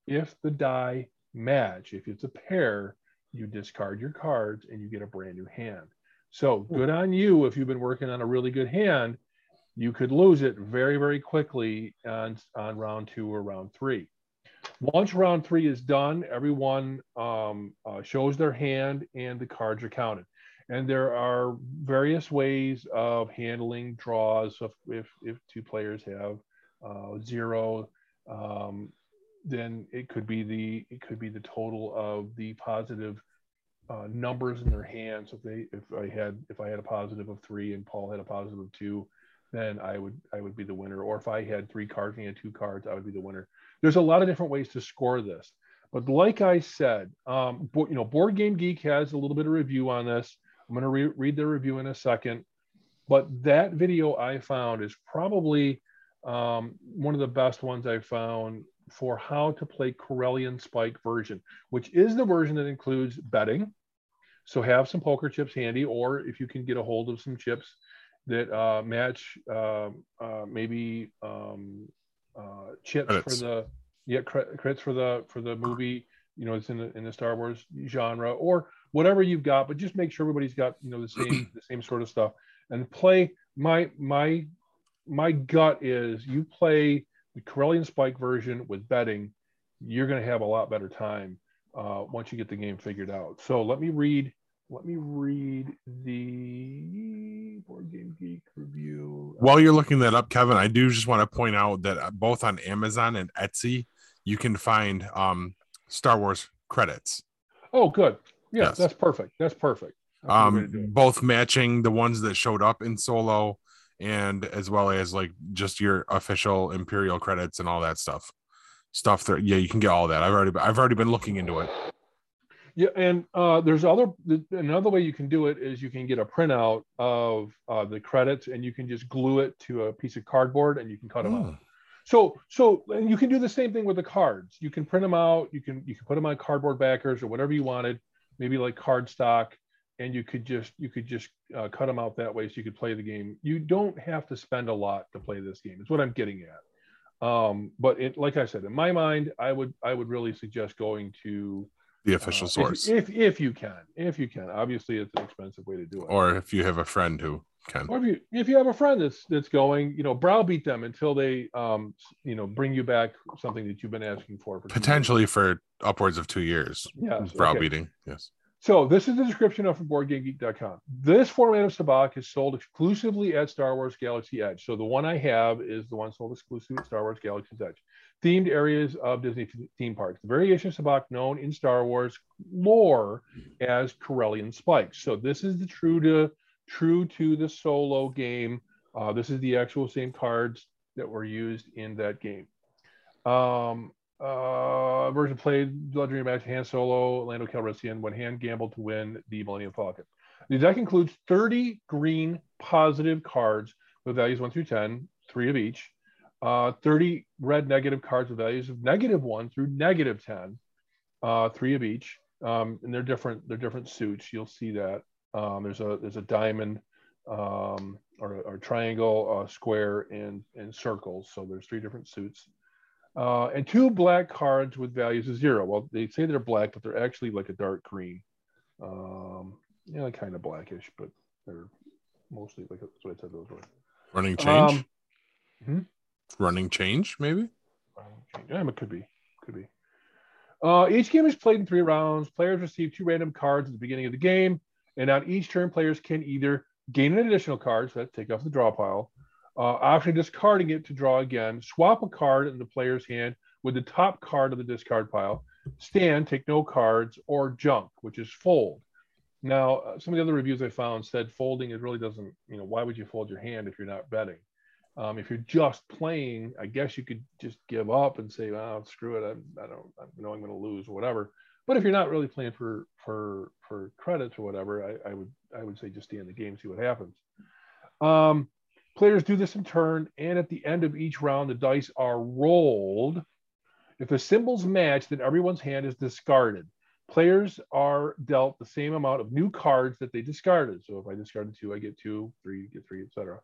if the die match, if it's a pair, you discard your cards and you get a brand new hand. So good on you if you've been working on a really good hand. You could lose it very, very quickly on, on round two or round three. Once round three is done, everyone um, uh, shows their hand and the cards are counted. And there are various ways of handling draws. If, if, if two players have uh, zero, um, then it could be the it could be the total of the positive uh, numbers in their hands. If they if I had if I had a positive of three and Paul had a positive of two, then I would I would be the winner. Or if I had three cards and he had two cards, I would be the winner. There's a lot of different ways to score this. But like I said, um, bo- you know, Board Game Geek has a little bit of review on this. I'm going to re- read the review in a second. But that video I found is probably um, one of the best ones I found for how to play Corellian Spike version, which is the version that includes betting. So have some poker chips handy, or if you can get a hold of some chips that uh, match uh, uh, maybe um, uh, chips Credits. for the yeah cre- credits for the for the movie. You know, it's in the in the Star Wars genre, or whatever you've got. But just make sure everybody's got you know the same the same sort of stuff and play. My my my gut is you play the Corellian Spike version with betting, you're going to have a lot better time uh, once you get the game figured out. So let me read let me read the board game geek review. While you're looking that up, Kevin, I do just want to point out that uh, both on Amazon and Etsy, you can find um, Star Wars credits. Oh, good. Yeah, Yes. that's perfect. That's perfect. That's a good way to do Um, both matching the ones that showed up in Solo, and as well as like just your official Imperial credits and all that stuff. Stuff that yeah, you can get all that. I've already I've already been looking into it. Yeah, and uh, there's other another way you can do it is you can get a printout of uh, the credits and you can just glue it to a piece of cardboard and you can cut them out. Hmm. So so and you can do the same thing with the cards. You can print them out. You can you can put them on cardboard backers or whatever you wanted, maybe like cardstock, and you could just you could just uh, cut them out that way so you could play the game. You don't have to spend a lot to play this game. Is what I'm getting at. Um, but it like I said, in my mind, I would I would really suggest going to the official uh, source, If, if you can, if you can. Obviously, it's an expensive way to do it. or if you have a friend who can. Or if you if you have a friend that's that's going, you know, browbeat them until they um you know bring you back something that you've been asking for for. Potentially for upwards of two years. Yes. okay. Browbeating. Yes. So this is the description of from BoardGameGeek.com. This format of Sabacc is sold exclusively at Star Wars Galaxy Edge. So the one I have is the one sold exclusively at Star Wars Galaxy's Edge. Themed areas of Disney theme parks. The variation of Sabacc known in Star Wars lore as Corellian spikes. So this is the true to true to the solo game. Uh, this is the actual same cards that were used in that game. Um, uh, version played legendary match Han Solo, Lando Calrissian when Han gambled to win the Millennium Falcon. The deck includes 30 green positive cards with values 1 through 10, three of each. Uh, 30 red negative cards with values of negative 1 through negative 10, uh, three of each. Um, and they're different. They're different suits. You'll see that. Um, there's a there's a diamond um, or, or triangle, uh, square, and and circles. So there's three different suits uh, and two black cards with values of zero. Well, they say they're black, but they're actually like a dark green. Um, yeah, kind of blackish, but they're mostly like that's what I said those were. Running change. Um, hmm? Running change, maybe. Yeah, it could be. Could be. Uh, each game is played in three rounds. Players receive two random cards at the beginning of the game, and on each turn, players can either gain an additional card, so that take off the draw pile, uh, option discarding it to draw again, swap a card in the player's hand with the top card of the discard pile, stand, take no cards, or junk, which is fold. Now, uh, some of the other reviews I found said folding it really doesn't, you know, why would you fold your hand if you're not betting? Um, if you're just playing, I guess you could just give up and say, "Oh, screw it, I, I don't, I know I'm going to lose or whatever." But if you're not really playing for for for credits or whatever, I, I would I would say just stay in the game, see what happens. Um, players do this in turn, and at the end of each round, the dice are rolled. If the symbols match, then everyone's hand is discarded. Players are dealt the same amount of new cards that they discarded. So if I discarded two, I get two, three, get three, etc.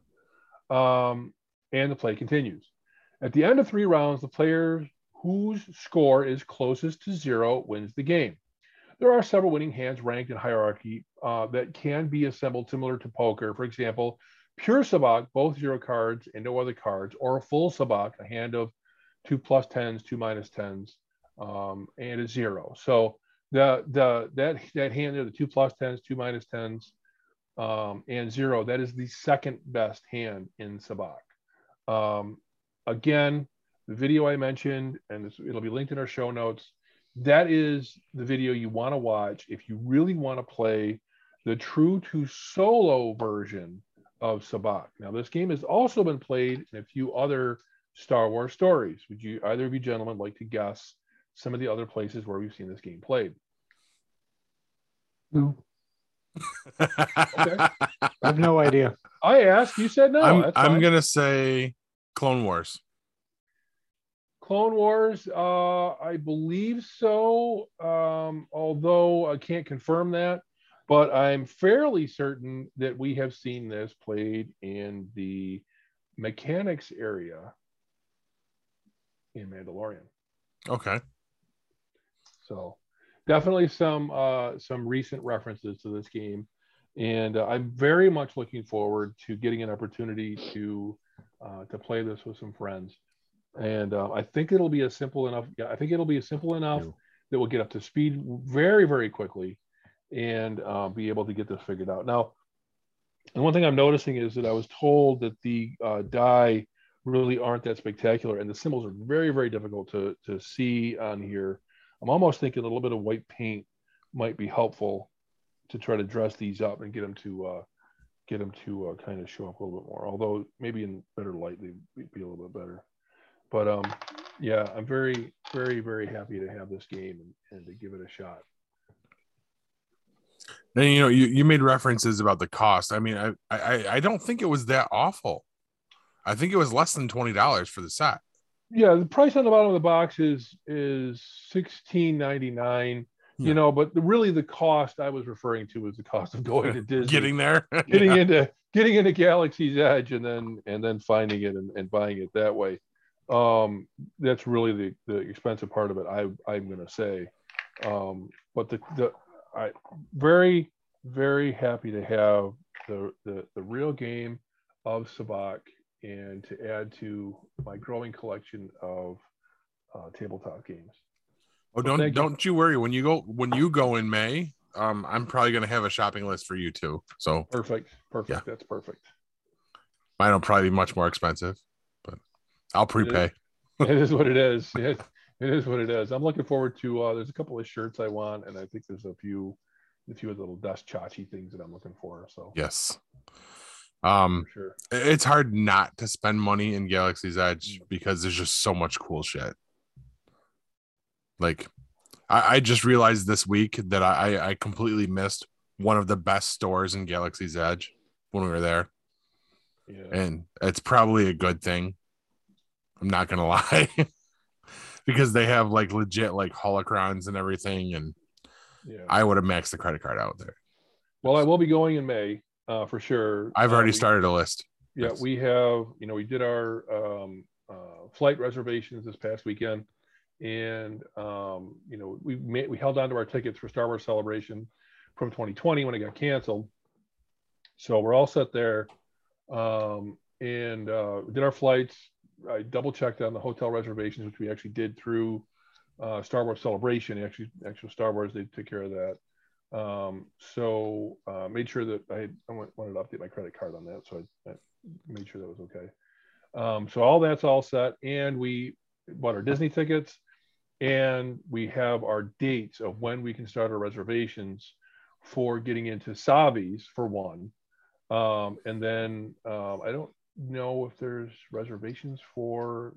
Um, and the play continues. At the end of three rounds, the player whose score is closest to zero wins the game. There are several winning hands ranked in hierarchy uh, that can be assembled similar to poker. For example, pure sabacc, both zero cards and no other cards, or a full sabacc, a hand of two plus tens, two minus tens, um, and a zero. So the the that that hand there, the two plus tens, two minus tens, um, and zero, that is the second best hand in sabacc. Um, again, the video I mentioned, and this, it'll be linked in our show notes. That is the video you want to watch if you really want to play the true to solo version of Sabacc. Now, this game has also been played in a few other Star Wars stories. Would you either of you gentlemen like to guess some of the other places where we've seen this game played? No, Okay. I have no idea. I asked, you said no. I'm I'm gonna say Clone Wars. Clone Wars, uh, I believe so. Um, although I can't confirm that, but I'm fairly certain that we have seen this played in the mechanics area in Mandalorian. Okay. So definitely some uh, some recent references to this game, and uh, I'm very much looking forward to getting an opportunity to uh, to play this with some friends. And uh, I think it'll be a simple enough. Yeah, I think it'll be a simple enough Ew. that we'll get up to speed very very quickly, and uh, be able to get this figured out. Now, and one thing I'm noticing is that I was told that the uh, die really aren't that spectacular, and the symbols are very, very difficult to to see on here. I'm almost thinking a little bit of white paint might be helpful to try to dress these up and get them to uh, get them to uh, kind of show up a little bit more. Although maybe in better light they'd be a little bit better. But um, yeah, I'm very, very, very happy to have this game and, and to give it a shot. And you know, you, you made references about the cost. I mean, I, I I don't think it was that awful. I think it was less than twenty dollars for the set. Yeah, the price on the bottom of the box is is sixteen ninety nine. Yeah. You know, but the, really the cost I was referring to was the cost of going to Disney, getting there, getting yeah. into getting into Galaxy's Edge, and then and then finding it and, and buying it that way. Um, that's really the the expensive part of it. I I'm going to say, um, but the the I very very happy to have the the the real game of Sabacc and to add to my growing collection of uh, tabletop games. Oh, don't you. don't you worry when you go when you go in May. Um, I'm probably going to have a shopping list for you too. So perfect, perfect. Yeah. That's perfect. Mine will probably be much more expensive, but I'll prepay. It is, it is what it is. It, it is what it is. I'm looking forward to. Uh, there's a couple of shirts I want, and I think there's a few, a few little dust chachi things that I'm looking for. So yes, um, sure. It's hard not to spend money in Galaxy's Edge mm. because there's just so much cool shit. Like, I, I just realized this week that I, I completely missed one of the best stores in Galaxy's Edge when we were there. Yeah. And it's probably a good thing. I'm not gonna lie. because they have like legit like holocrons and everything. And yeah. I would have maxed the credit card out there. Well, I will be going in May uh, for sure. I've already uh, we, started a list. Yeah, yes. we have. You know, we did our um, uh, flight reservations this past weekend, and um, you know, we we held on to our tickets for Star Wars Celebration from 2020 when it got canceled. So we're all set there, um, and uh, did our flights. I double checked on the hotel reservations, which we actually did through uh, Star Wars Celebration. Actually, actual Star Wars, they took care of that. Um, so uh, made sure that I, I wanted to update my credit card on that. So I, I made sure that was okay. Um, so all that's all set. And we bought our Disney tickets and we have our dates of when we can start our reservations for getting into Savi's for one. Um, and then um, I don't know if there's reservations for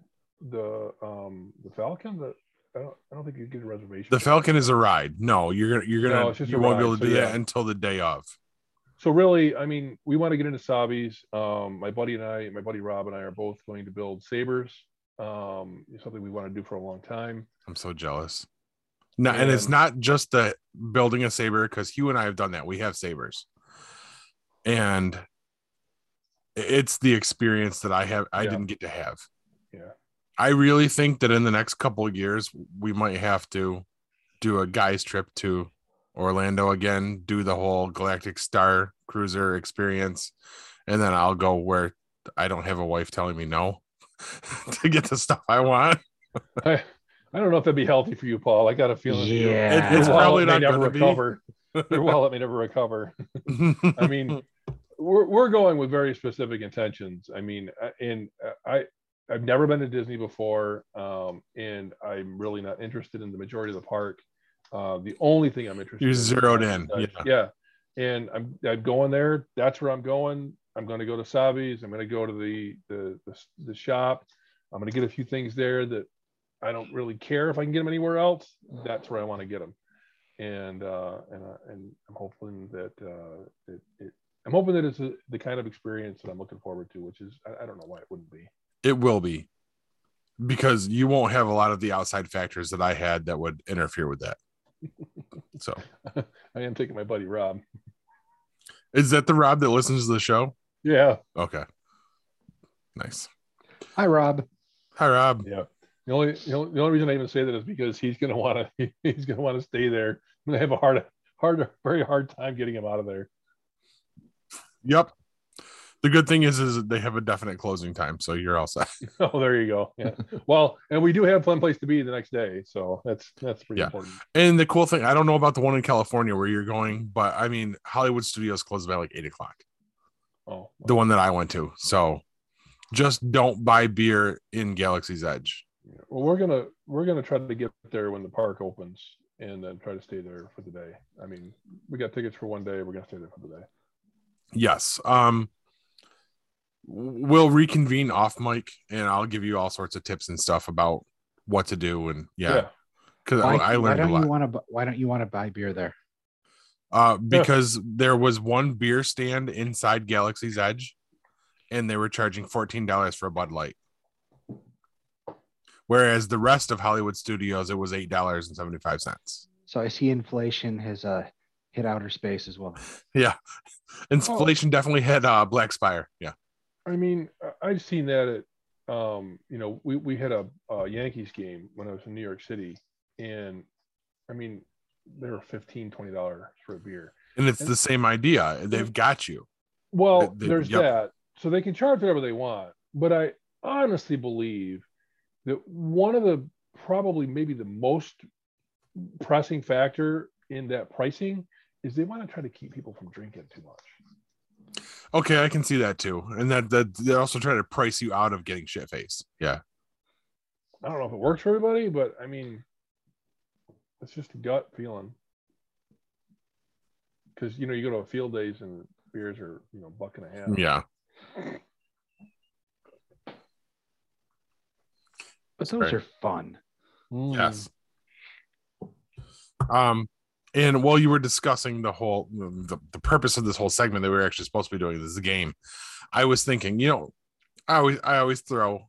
the um, the Falcon that I don't, I don't think you get a reservation. The Falcon is a ride. No, you're gonna you're gonna no, you won't ride. be able to so, do yeah. that until the day of. So really, I mean, we want to get into Savi's. Um, my buddy and I, my buddy Rob and I are both going to build sabers. Um, something we want to do for a long time. I'm so jealous. No, and, and it's not just the building a saber because Hugh and I have done that. We have sabers, and it's the experience that I have. I yeah. didn't get to have. Yeah. I really think that in the next couple of years we might have to do a guys trip to Orlando again, do the whole Galactic Star Cruiser experience, and then I'll go where I don't have a wife telling me no to get the stuff I want. I, I don't know if that'd be healthy for you, Paul. I got a feeling yeah. It, it's probably not going to recover. Your wallet may never recover. I mean, we're, we're going with very specific intentions. I mean, uh, and uh, I I've never been to Disney before, um, and I'm really not interested in the majority of the park. Uh, the only thing I'm interested you're in zeroed in, yeah. yeah. And I'm I'm going there. That's where I'm going. I'm going to go to Savi's. I'm going to go to the, the the the shop. I'm going to get a few things there that I don't really care if I can get them anywhere else. That's where I want to get them, and uh, and uh, and I'm hoping that uh, it, it I'm hoping that it's a, the kind of experience that I'm looking forward to, which is I, I don't know why it wouldn't be. It will be because you won't have a lot of the outside factors that I had that would interfere with that. So I am taking my buddy Rob. Is that the Rob that listens to the show? Yeah. Okay. Nice. Hi, Rob. Hi, Rob. Yeah. The only, the only the only reason I even say that is because he's gonna want to he's gonna want to stay there. I'm gonna have a hard hard very hard time getting him out of there. Yep The good thing is, is they have a definite closing time, so you're all set. Oh, there you go. Yeah. well, and we do have fun place to be the next day, so that's that's pretty Yeah. important. And the cool thing, I don't know about the one in California where you're going, but I mean, Hollywood Studios closes by like eight o'clock. Oh, The one that I went to. So just don't buy beer in Galaxy's Edge. well, we're gonna we're gonna try to get there when the park opens, and then try to stay there for the day. I mean, we got tickets for one day. We're gonna stay there for the day. Yes. Um, we'll reconvene off mic, and I'll give you all sorts of tips and stuff about what to do. And yeah, because Why, I why learned a don't lot. you want to? Why don't you want to buy beer there? Uh, because there was one beer stand inside Galaxy's Edge, and they were charging fourteen dollars for a Bud Light. Whereas the rest of Hollywood Studios, it was eight dollars and seventy five cents. So I see inflation has uh, hit outer space as well. Yeah, inflation definitely hit uh, Black Spire. Yeah, I mean, I- I've seen that at, um, you know, we, we had a, a Yankees game when I was in New York City, and I mean, they were 15 dollars for a beer. and it's the same idea. They've got you. Well, They- they- there's yep. that. So they can charge whatever they want, but I honestly believe that one of the probably maybe the most pressing factor in that pricing is they want to try to keep people from drinking too much. Okay, I can see that too, and that that they also try to price you out of getting shit faced. Yeah, I don't know if it works for everybody, but I mean, it's just a gut feeling. Because you know, you go to a field days and beers are you know buck and a half. yeah. But those Right. are fun. Mm. Yes. Um, and while you were discussing the whole the, the purpose of this whole segment that we were actually supposed to be doing this is the game, I was thinking, you know, I always I always throw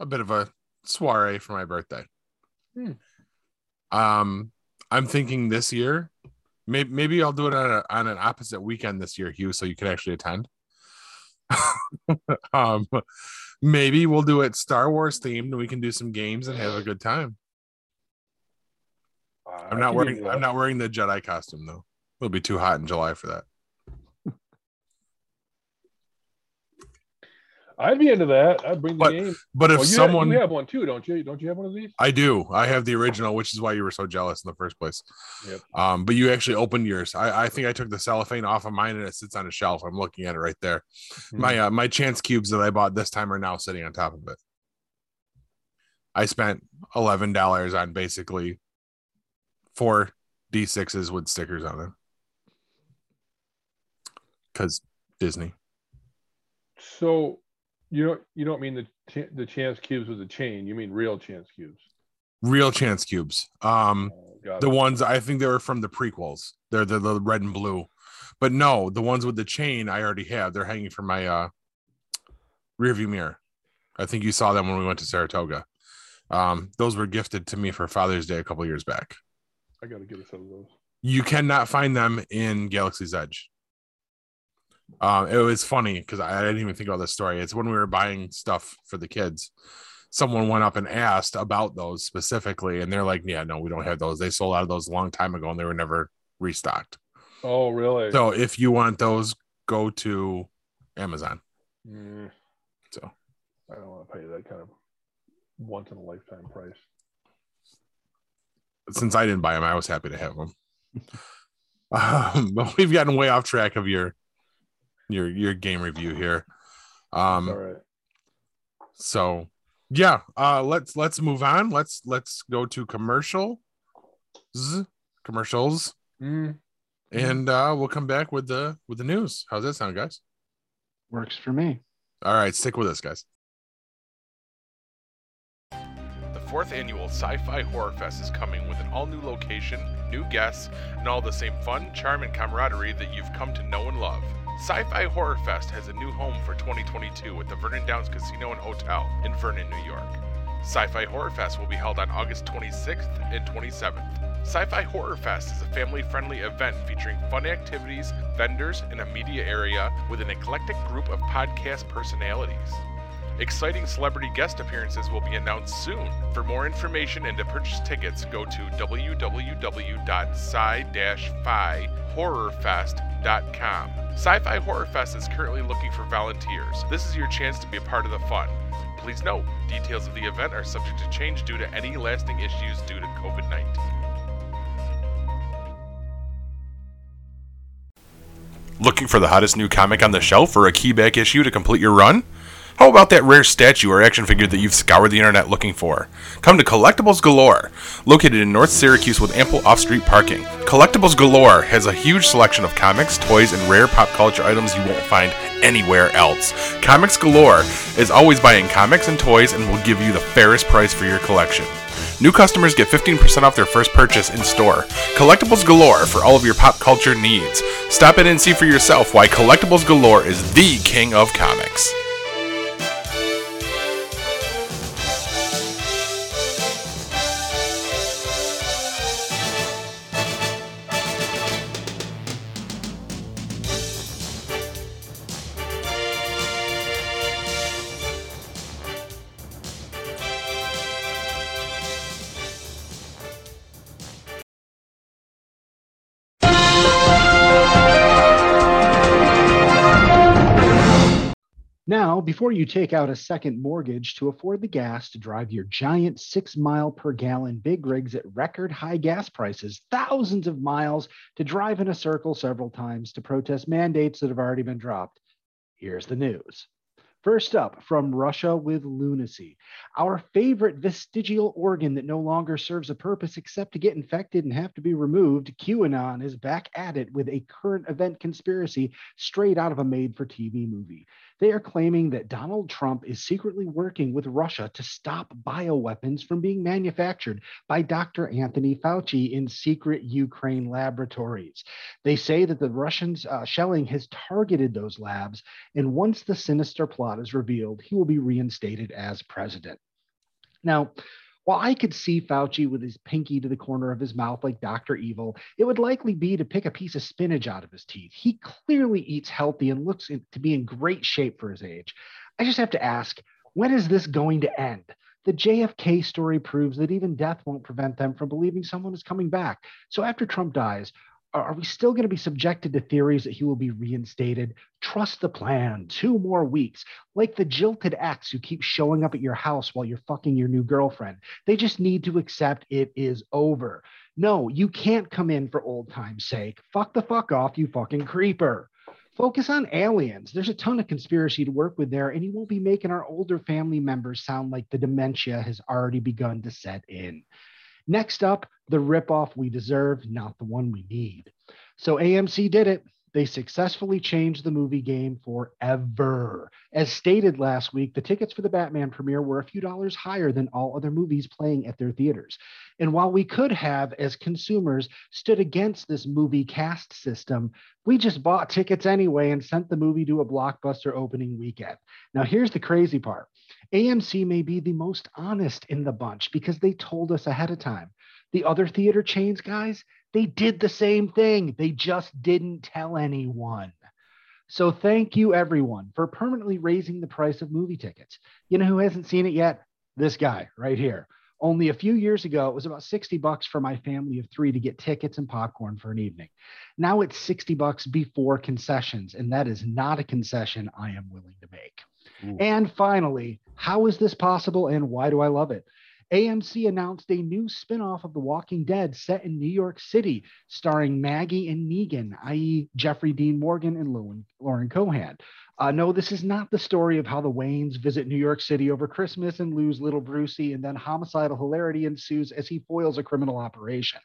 a bit of a soiree for my birthday. Hmm. Um, I'm thinking this year, maybe maybe I'll do it on a, on an opposite weekend this year, Hugh, so you can actually attend. um, maybe we'll do it Star Wars themed, and we can do some games and have a good time. Uh, I'm not wearing. I'm not wearing the Jedi costume though. It'll be too hot in July for that. I'd be into that. I'd bring the But game. But if you, someone you have one too, don't you? Don't you have one of these? I do, I have the original, which is why you were so jealous in the first place. Yep. Um, but you actually opened yours. I, I think I took the cellophane off of mine and it sits on a shelf. I'm looking at it right there. Hmm. My uh, my chance cubes that I bought this time are now sitting on top of it. I spent eleven dollars on basically four D6s with stickers on them. Cause Disney. So you don't you don't mean the ch- the chance cubes with the chain? You mean real chance cubes? Real chance cubes. Um Oh, the it. ones I think they were from the prequels. They're the, the red and blue. But no, the ones with the chain I already have. They're hanging from my uh rear view mirror. I think you saw them when we went to Saratoga. Um, those were gifted to me for Father's Day a couple years back. I got to get a set of those. You cannot find them in Galaxy's Edge. Um, it was funny because I, I didn't even think about this story. It's when we were buying stuff for the kids. Someone went up and asked about those specifically, and they're like, "Yeah, no, we don't have those. They sold out of those a long time ago, and they were never restocked." Oh, really? So if you want those, go to Amazon. Mm, So I don't want to pay that kind of once in a lifetime price. since I didn't buy them, I was happy to have them. um, but we've gotten way off track of your your your game review here. Um, All right. so yeah, uh, let's let's move on. Let's let's go to commercial commercials, Mm, and uh, we'll come back with the with the news. How's that sound, guys? Works for me. All right, stick with us, guys. The fourth annual Sci Fi Horror Fest is coming with an all new location, new guests, and all the same fun, charm, and camaraderie that you've come to know and love. Sci Fi Horror Fest has a new home for 2022 at the Vernon Downs Casino and Hotel in Vernon, New York. Sci Fi Horror Fest will be held on August 26th and 27th. Sci Fi Horror Fest is a family friendly event featuring fun activities, vendors, and a media area with an eclectic group of podcast personalities. Exciting celebrity guest appearances will be announced soon. For more information and to purchase tickets, go to www.sci-fi-horrorfest.com. sci-fi Horror Fest is currently looking for volunteers. This is your chance to be a part of the fun. Please note, details of the event are subject to change due to any lasting issues due to COVID-19. Looking for the hottest new comic on the shelf or a keyback issue to complete your run? How about that rare statue or action figure that you've scoured the internet looking for? Come to Collectibles Galore, located in North Syracuse with ample off street parking. Collectibles Galore has a huge selection of comics, toys, and rare pop culture items you won't find anywhere else. Comics Galore is always buying comics and toys and will give you the fairest price for your collection. New customers get 15% off their first purchase in store. Collectibles Galore for all of your pop culture needs. Stop in and see for yourself why Collectibles Galore is the king of comics. Now, before you take out a second mortgage to afford the gas to drive your giant six mile per gallon big rigs at record high gas prices, thousands of miles to drive in a circle several times to protest mandates that have already been dropped, here's the news. First up, from Russia with lunacy. Our favorite vestigial organ that no longer serves a purpose except to get infected and have to be removed, QAnon is back at it with a current event conspiracy straight out of a made for TV movie. They are claiming that Donald Trump is secretly working with Russia to stop bioweapons from being manufactured by Dr. Anthony Fauci in secret Ukraine laboratories. They say that the Russians' uh, shelling has targeted those labs, and once the sinister plot is revealed, he will be reinstated as president. Now, while I could see Fauci with his pinky to the corner of his mouth like Dr. Evil, it would likely be to pick a piece of spinach out of his teeth. He clearly eats healthy and looks to be in great shape for his age. I just have to ask when is this going to end? The JFK story proves that even death won't prevent them from believing someone is coming back. So after Trump dies, are we still going to be subjected to theories that he will be reinstated? Trust the plan. Two more weeks. Like the jilted ex who keeps showing up at your house while you're fucking your new girlfriend. They just need to accept it is over. No, you can't come in for old time's sake. Fuck the fuck off, you fucking creeper. Focus on aliens. There's a ton of conspiracy to work with there, and you won't be making our older family members sound like the dementia has already begun to set in. Next up, the ripoff we deserve, not the one we need. So AMC did it. They successfully changed the movie game forever. As stated last week, the tickets for the Batman premiere were a few dollars higher than all other movies playing at their theaters. And while we could have, as consumers, stood against this movie caste system, we just bought tickets anyway and sent the movie to a blockbuster opening weekend. Now, here's the crazy part AMC may be the most honest in the bunch because they told us ahead of time. The other theater chains, guys, they did the same thing. They just didn't tell anyone. So thank you, everyone, for permanently raising the price of movie tickets. You know who hasn't seen it yet? This guy right here. Only a few years ago, it was about 60 bucks for my family of three to get tickets and popcorn for an evening. Now it's 60 bucks before concessions, and that is not a concession I am willing to make. Ooh. And finally, how is this possible and why do I love it? AMC announced a new spin-off of The Walking Dead set in New York City, starring Maggie and Negan, i.e., Jeffrey Dean Morgan and Lauren Cohan. Uh, no, this is not the story of how the Waynes visit New York City over Christmas and lose little Brucey, and then homicidal hilarity ensues as he foils a criminal operation.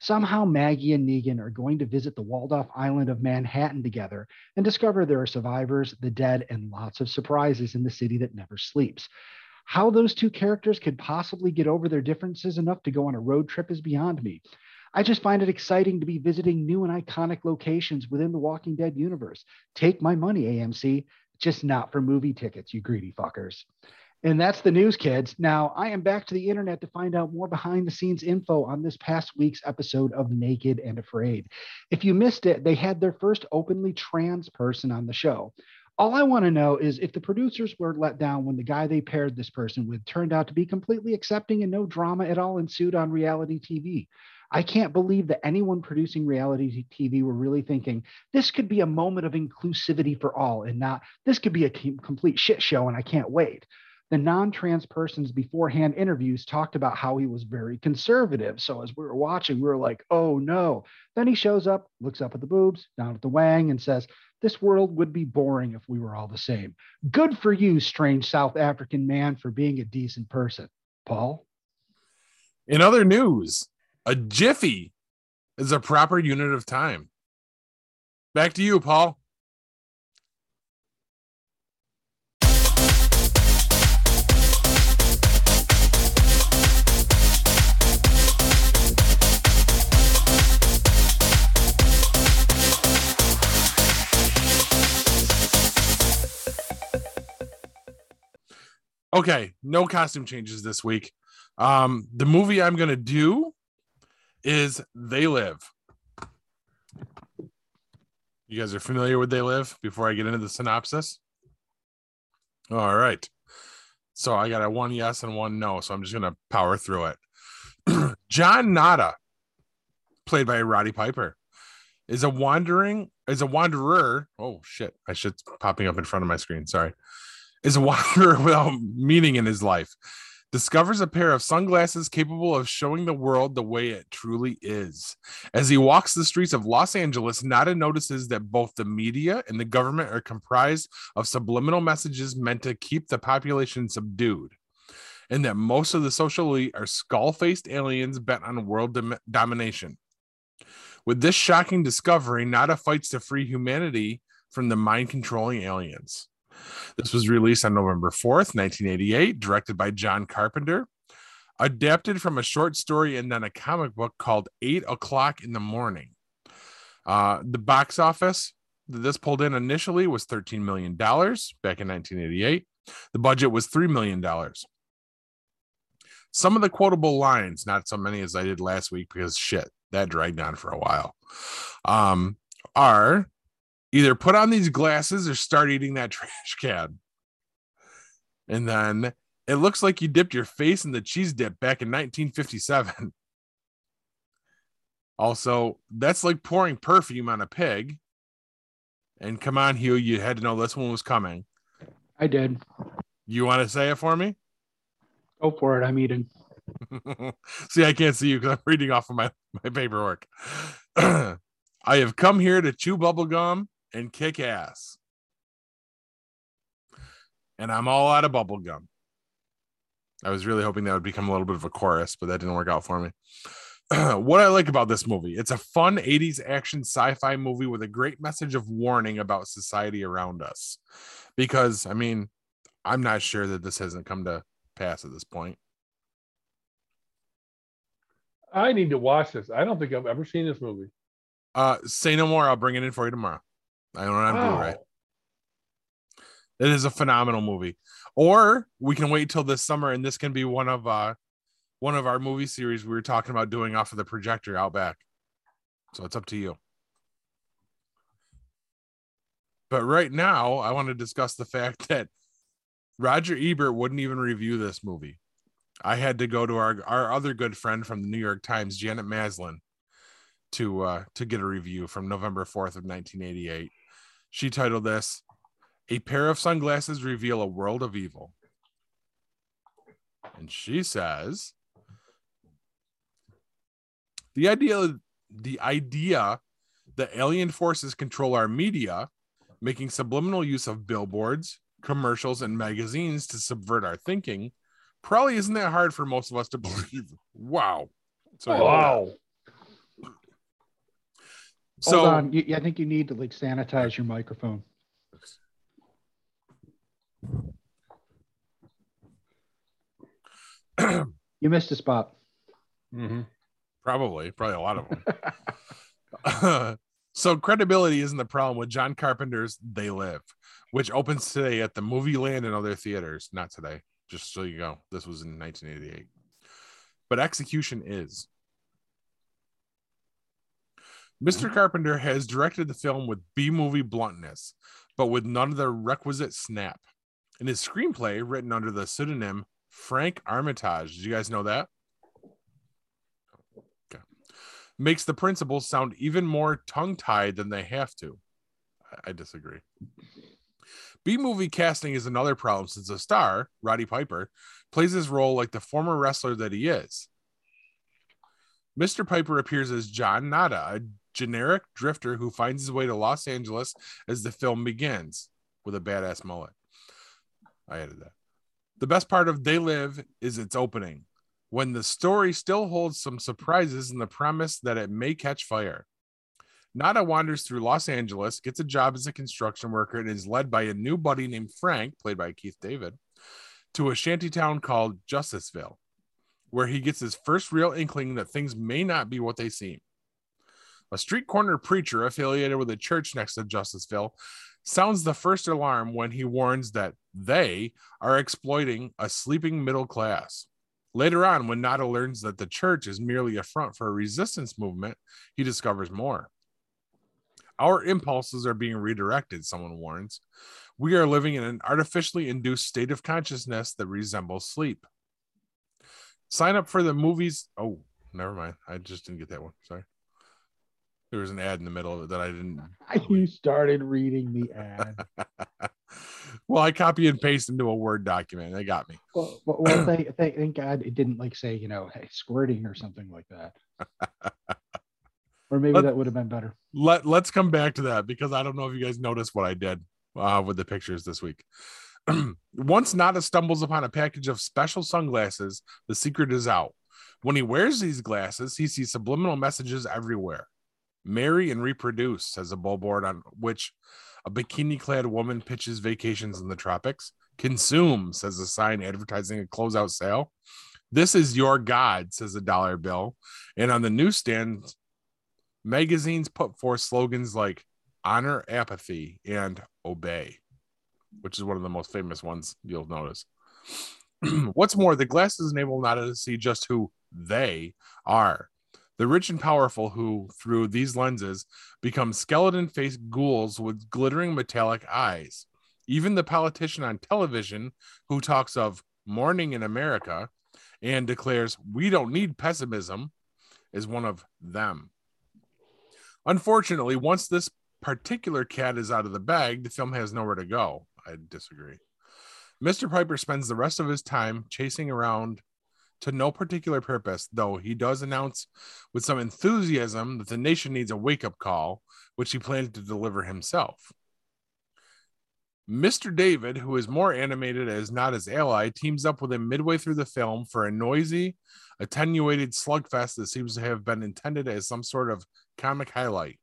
Somehow, Maggie and Negan are going to visit the walled off island of Manhattan together and discover there are survivors, the dead, and lots of surprises in the city that never sleeps. How those two characters could possibly get over their differences enough to go on a road trip is beyond me. I just find it exciting to be visiting new and iconic locations within the Walking Dead universe. Take my money, AMC, just not for movie tickets, you greedy fuckers. And that's the news, kids. Now, I am back to the internet to find out more behind the scenes info on this past week's episode of Naked and Afraid. If you missed it, they had their first openly trans person on the show. All I want to know is if the producers were let down when the guy they paired this person with turned out to be completely accepting and no drama at all ensued on reality TV. I can't believe that anyone producing reality TV were really thinking this could be a moment of inclusivity for all and not this could be a complete shit show and I can't wait. The non trans person's beforehand interviews talked about how he was very conservative. So as we were watching, we were like, oh no. Then he shows up, looks up at the boobs, down at the wang, and says, this world would be boring if we were all the same. Good for you, strange South African man, for being a decent person. Paul? In other news, a jiffy is a proper unit of time. Back to you, Paul. Okay, no costume changes this week. Um, the movie I'm gonna do is They Live. You guys are familiar with They Live before I get into the synopsis? All right. So I got a one yes and one no. So I'm just gonna power through it. John Nada, played by Roddy Piper, is a wandering is a wanderer. Oh shit! I should popping up in front of my screen. Sorry is a wanderer without meaning in his life, discovers a pair of sunglasses capable of showing the world the way it truly is. As he walks the streets of Los Angeles, Nada notices that both the media and the government are comprised of subliminal messages meant to keep the population subdued. And that most of the social elite are skull faced aliens bent on world dom- domination. With this shocking discovery, Nada fights to free humanity from the mind controlling aliens. This was released on November 4th, 1988, directed by John Carpenter, adapted from a short story and then a comic book called Eight O'Clock in the Morning. Uh, the box office that this pulled in initially was $13 million back in 1988. The budget was $3 million. Some of the quotable lines, not so many as I did last week because shit, that dragged on for a while, um, are either put on these glasses or start eating that trash can. And then it looks like you dipped your face in the cheese dip back in 1957. Also, that's like pouring perfume on a pig. And come on, Hugh, you had to know this one was coming. I did. You want to say it for me? Go for it. I'm eating. see, I can't see you because I'm reading off of my, my paperwork. I have come here to chew bubble gum and kick ass. And I'm all out of bubble gum. I was really hoping that would become a little bit of a chorus, but that didn't work out for me. what I like about this movie, it's a fun 80s action sci-fi movie with a great message of warning about society around us. Because I mean, I'm not sure that this hasn't come to pass at this point. I need to watch this. I don't think I've ever seen this movie. Uh say no more. I'll bring it in for you tomorrow. I own it on wow. Blu-ray. It is a phenomenal movie. Or we can wait till this summer, and this can be one of uh one of our movie series we were talking about doing off of the projector out back. So it's up to you. But right now, I want to discuss the fact that Roger Ebert wouldn't even review this movie. I had to go to our our other good friend from the New York Times, Janet Maslin, to uh to get a review from November 4th of 1988. She titled this A Pair of Sunglasses Reveal a World of Evil. And she says the idea the idea that alien forces control our media, making subliminal use of billboards, commercials, and magazines to subvert our thinking, probably isn't that hard for most of us to believe. Wow. So, wow. So Hold on. You, I think you need to like sanitize your microphone. you missed a spot. Mm-hmm. Probably, probably a lot of them. so credibility isn't the problem with John Carpenter's They Live, which opens today at the Movie Land and other theaters. Not today, just so you go. This was in 1988. But execution is. Mr. Carpenter has directed the film with B movie bluntness, but with none of the requisite snap. In his screenplay, written under the pseudonym Frank Armitage, did you guys know that? Okay. makes the principals sound even more tongue tied than they have to. I, I disagree. B movie casting is another problem since the star, Roddy Piper, plays his role like the former wrestler that he is. Mr. Piper appears as John Nada, a generic drifter who finds his way to Los Angeles as the film begins with a badass mullet. I added that. The best part of They Live is its opening, when the story still holds some surprises in the premise that it may catch fire. Nada wanders through Los Angeles, gets a job as a construction worker, and is led by a new buddy named Frank, played by Keith David, to a shanty town called Justiceville, where he gets his first real inkling that things may not be what they seem. A street corner preacher affiliated with a church next to Justiceville sounds the first alarm when he warns that they are exploiting a sleeping middle class. Later on, when Nada learns that the church is merely a front for a resistance movement, he discovers more. Our impulses are being redirected, someone warns. We are living in an artificially induced state of consciousness that resembles sleep. Sign up for the movies. Oh, never mind. I just didn't get that one. Sorry. There was an ad in the middle of it that I didn't. You started reading the ad. well, I copy and paste into a Word document. They got me. Well, well, thank, thank God it didn't like say, you know, hey, squirting or something like that. or maybe Let- that would have been better. Let Let's come back to that because I don't know if you guys noticed what I did uh, with the pictures this week. Once Nada stumbles upon a package of special sunglasses, the secret is out. When he wears these glasses, he sees subliminal messages everywhere. Marry and reproduce, says a billboard on which a bikini clad woman pitches vacations in the tropics. Consume, says a sign advertising a closeout sale. This is your God, says a dollar bill. And on the newsstand, magazines put forth slogans like honor apathy and obey, which is one of the most famous ones you'll notice. What's more, the glasses enable Nada to see just who they are. The rich and powerful, who through these lenses become skeleton faced ghouls with glittering metallic eyes. Even the politician on television who talks of morning in America and declares, We don't need pessimism, is one of them. Unfortunately, once this particular cat is out of the bag, the film has nowhere to go. I disagree. Mr. Piper spends the rest of his time chasing around to no particular purpose, though he does announce with some enthusiasm that the nation needs a wake up call, which he plans to deliver himself. Mr. David, who is more animated as not his ally, teams up with him midway through the film for a noisy, attenuated slugfest that seems to have been intended as some sort of comic highlight.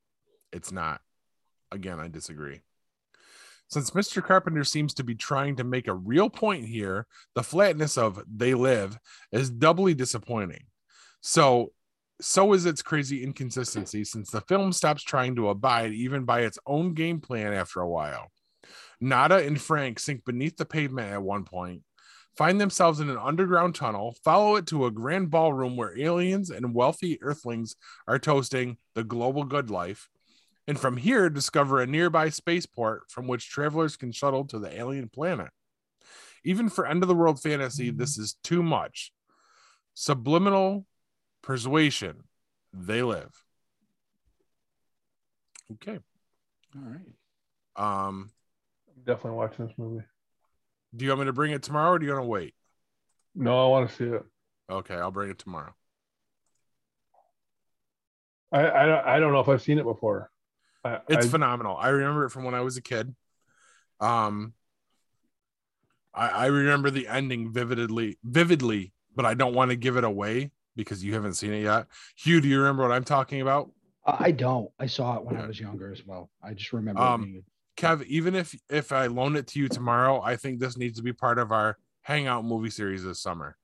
It's not. Again, I disagree. Since Mr. Carpenter seems to be trying to make a real point here, the flatness of They Live is doubly disappointing. So, so is its crazy inconsistency since the film stops trying to abide even by its own game plan after a while. Nada and Frank sink beneath the pavement at one point, find themselves in an underground tunnel, follow it to a grand ballroom where aliens and wealthy earthlings are toasting the global good life, and from here discover a nearby spaceport from which travelers can shuttle to the alien planet. Even for end of the world fantasy, this is too much. Subliminal persuasion. They live. Okay. All right. Um, I'm definitely watching this movie. do you want me to bring it tomorrow or do you want to wait? No, I want to see it. Okay, I'll bring it tomorrow. I I I don't know if I've seen it before. I, It's I, phenomenal. I remember it from when I was a kid. Um, I, I remember the ending vividly, vividly, but I don't want to give it away because you haven't seen it yet. Hugh, do you remember what I'm talking about? I don't. I saw it when I was younger as well. I just remember Um, being. Kev, even if if I loan it to you tomorrow, I think this needs to be part of our hangout movie series this summer.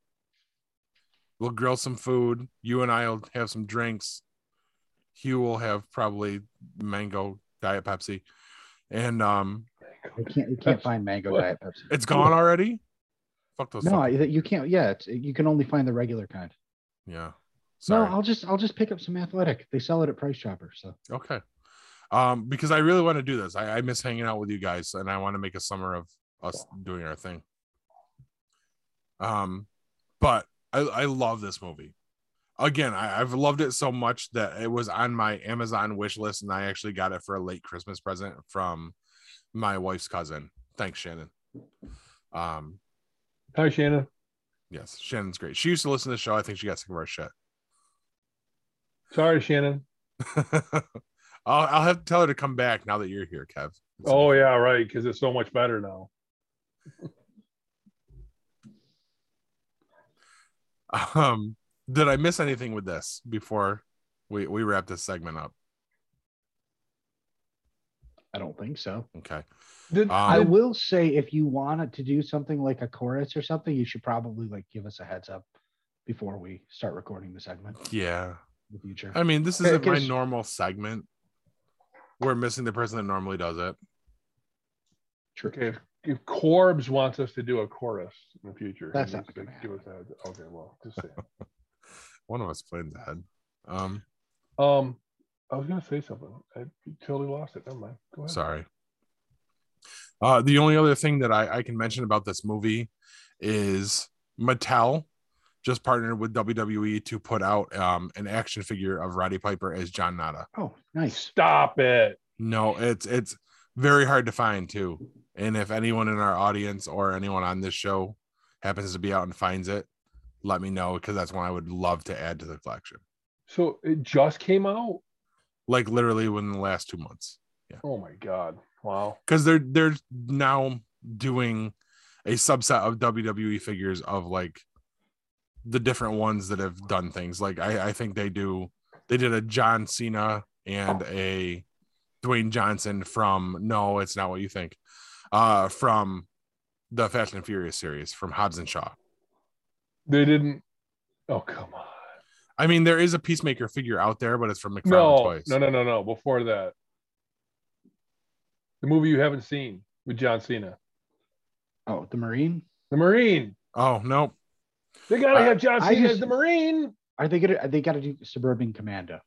We'll grill some food. You and I'll have some drinks. Hugh will have probably mango diet Pepsi, and um, You can't. You can't find mango What? diet Pepsi. it's gone already. Fuck those. No, you can't. Yeah, it's, you can only find the regular kind. yeah. Sorry. No, I'll just I'll just pick up some athletic. They sell it at Price Chopper. So Okay. Um, because I really want to do this. I, I miss hanging out with you guys, and I want to make a summer of us doing our thing. Um, but I, I love this movie. Again, I, I've loved it so much that it was on my Amazon wish list, and I actually got it for a late Christmas present from my wife's cousin. Thanks, Shannon. Um, Hi, Shannon. yes, Shannon's great. She used to listen to the show. I think she got sick of our shit. Sorry, Shannon. I'll, I'll have to tell her to come back now that you're here, Kev. It's Oh yeah, right. Because it's so much better now. Um, did I miss anything with this before we we wrap this segment up? I don't think so. Okay. Did, Um, I will say if you wanted to do something like a chorus or something, you should probably like give us a heads up before we start recording the segment Yeah. the future. I mean, this isn't my normal segment. We're missing the person that normally does it. True. okay, if, if Corbs wants us to do a chorus in the future, That's not to gonna give us that. Okay, well, just say. One of us played the head. Um, Um, I was gonna say something. I totally lost it. Never mind. Go ahead. sorry. Uh, the only other thing that I, I can mention about this movie is Mattel just partnered with WWE to put out um, an action figure of Roddy Piper as John Nada. Oh, nice. Stop it. No, it's it's very hard to find too. And if anyone in our audience or anyone on this show happens to be out and finds it, let me know because that's one I would love to add to the collection. So it just came out. Like literally within the last two months. Yeah. Oh my god! Wow. Because they're they're now doing a subset of WWE figures of like the different ones that have done things. Like I, I think they do they did a John Cena and a Dwayne Johnson from no, it's not what you think. Uh from the Fast and Furious series from Hobbs and Shaw. They didn't. Oh come on. I mean, there is a Peacemaker figure out there, but it's from McFarlane No, Toys. no, no, no, no. Before that, the movie you haven't seen with John Cena, Oh, the Marine. the Marine. Oh no, They gotta I- have John I Cena as the Marine. Are they gonna? They got to do Suburban Commando.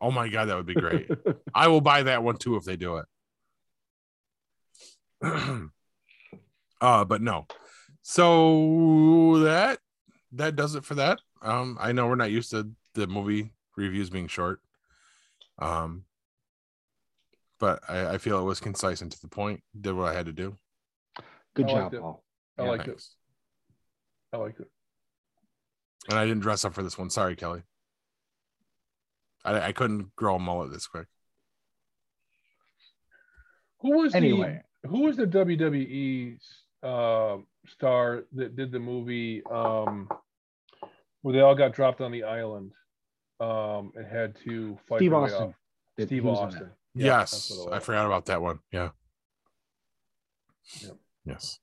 oh my god, that would be great. I will buy that one too if they do it. uh, but no. So that that does it for that. Um, I know we're not used to the movie reviews being short. Um, but I, I feel it was concise and to the point. Did what I had to do. Good I job. Paul. I Yeah, liked it. I like it. And I didn't dress up for this one. Sorry, Kelly. I, I couldn't grow a mullet this quick. Who was Anyway, the Who was the WWE uh, star that did the movie um, where they all got dropped on the island um, and had to fight Steve Austin. off? Steve he was in Austin. Yeah, yes, I forgot about that one. Yeah. Yep. Yes.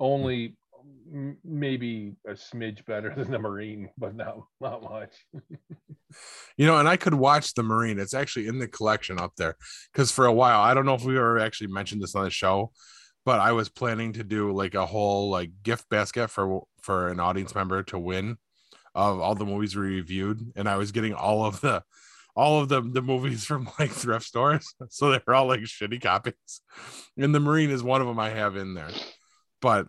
Only m- maybe a smidge better than the Marine, but not not much. You know, and I could watch the Marine. It's actually in the collection up there because for a while, I don't know if we ever actually mentioned this on the show, but I was planning to do like a whole like gift basket for for an audience member to win of all the movies we reviewed, and I was getting all of the all of the the movies from like thrift stores, so they're all like shitty copies, and the Marine is one of them I have in there, but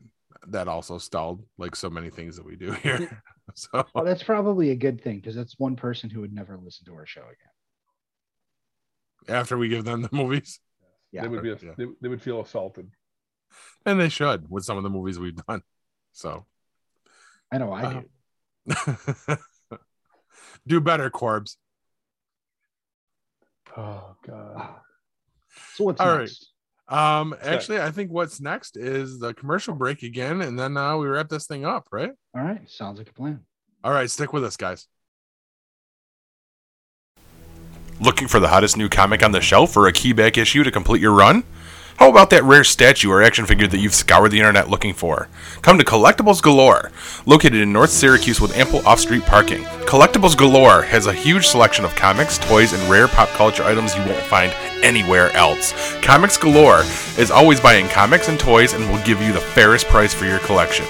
that also stalled like so many things that we do here. so Well, that's probably a good thing because that's one person who would never listen to our show again. after we give them the movies. Yeah. they would be Yeah. they, they would feel assaulted. And they should with some of the movies we've done. So I know I Uh, do. do better, Corbs. Oh God. So what's All right. next? Um, actually, I think what's next is the commercial break again, and then uh, we wrap this thing up, right? All right, sounds like a plan. All right, stick with us, guys. Looking for the hottest new comic on the shelf or a key back issue to complete your run? How about that rare statue or action figure that you've scoured the internet looking for? Come to Collectibles Galore, located in North Syracuse with ample off street parking. Collectibles Galore has a huge selection of comics, toys, and rare pop culture items you won't find anywhere else. Comics Galore is always buying comics and toys and will give you the fairest price for your collection.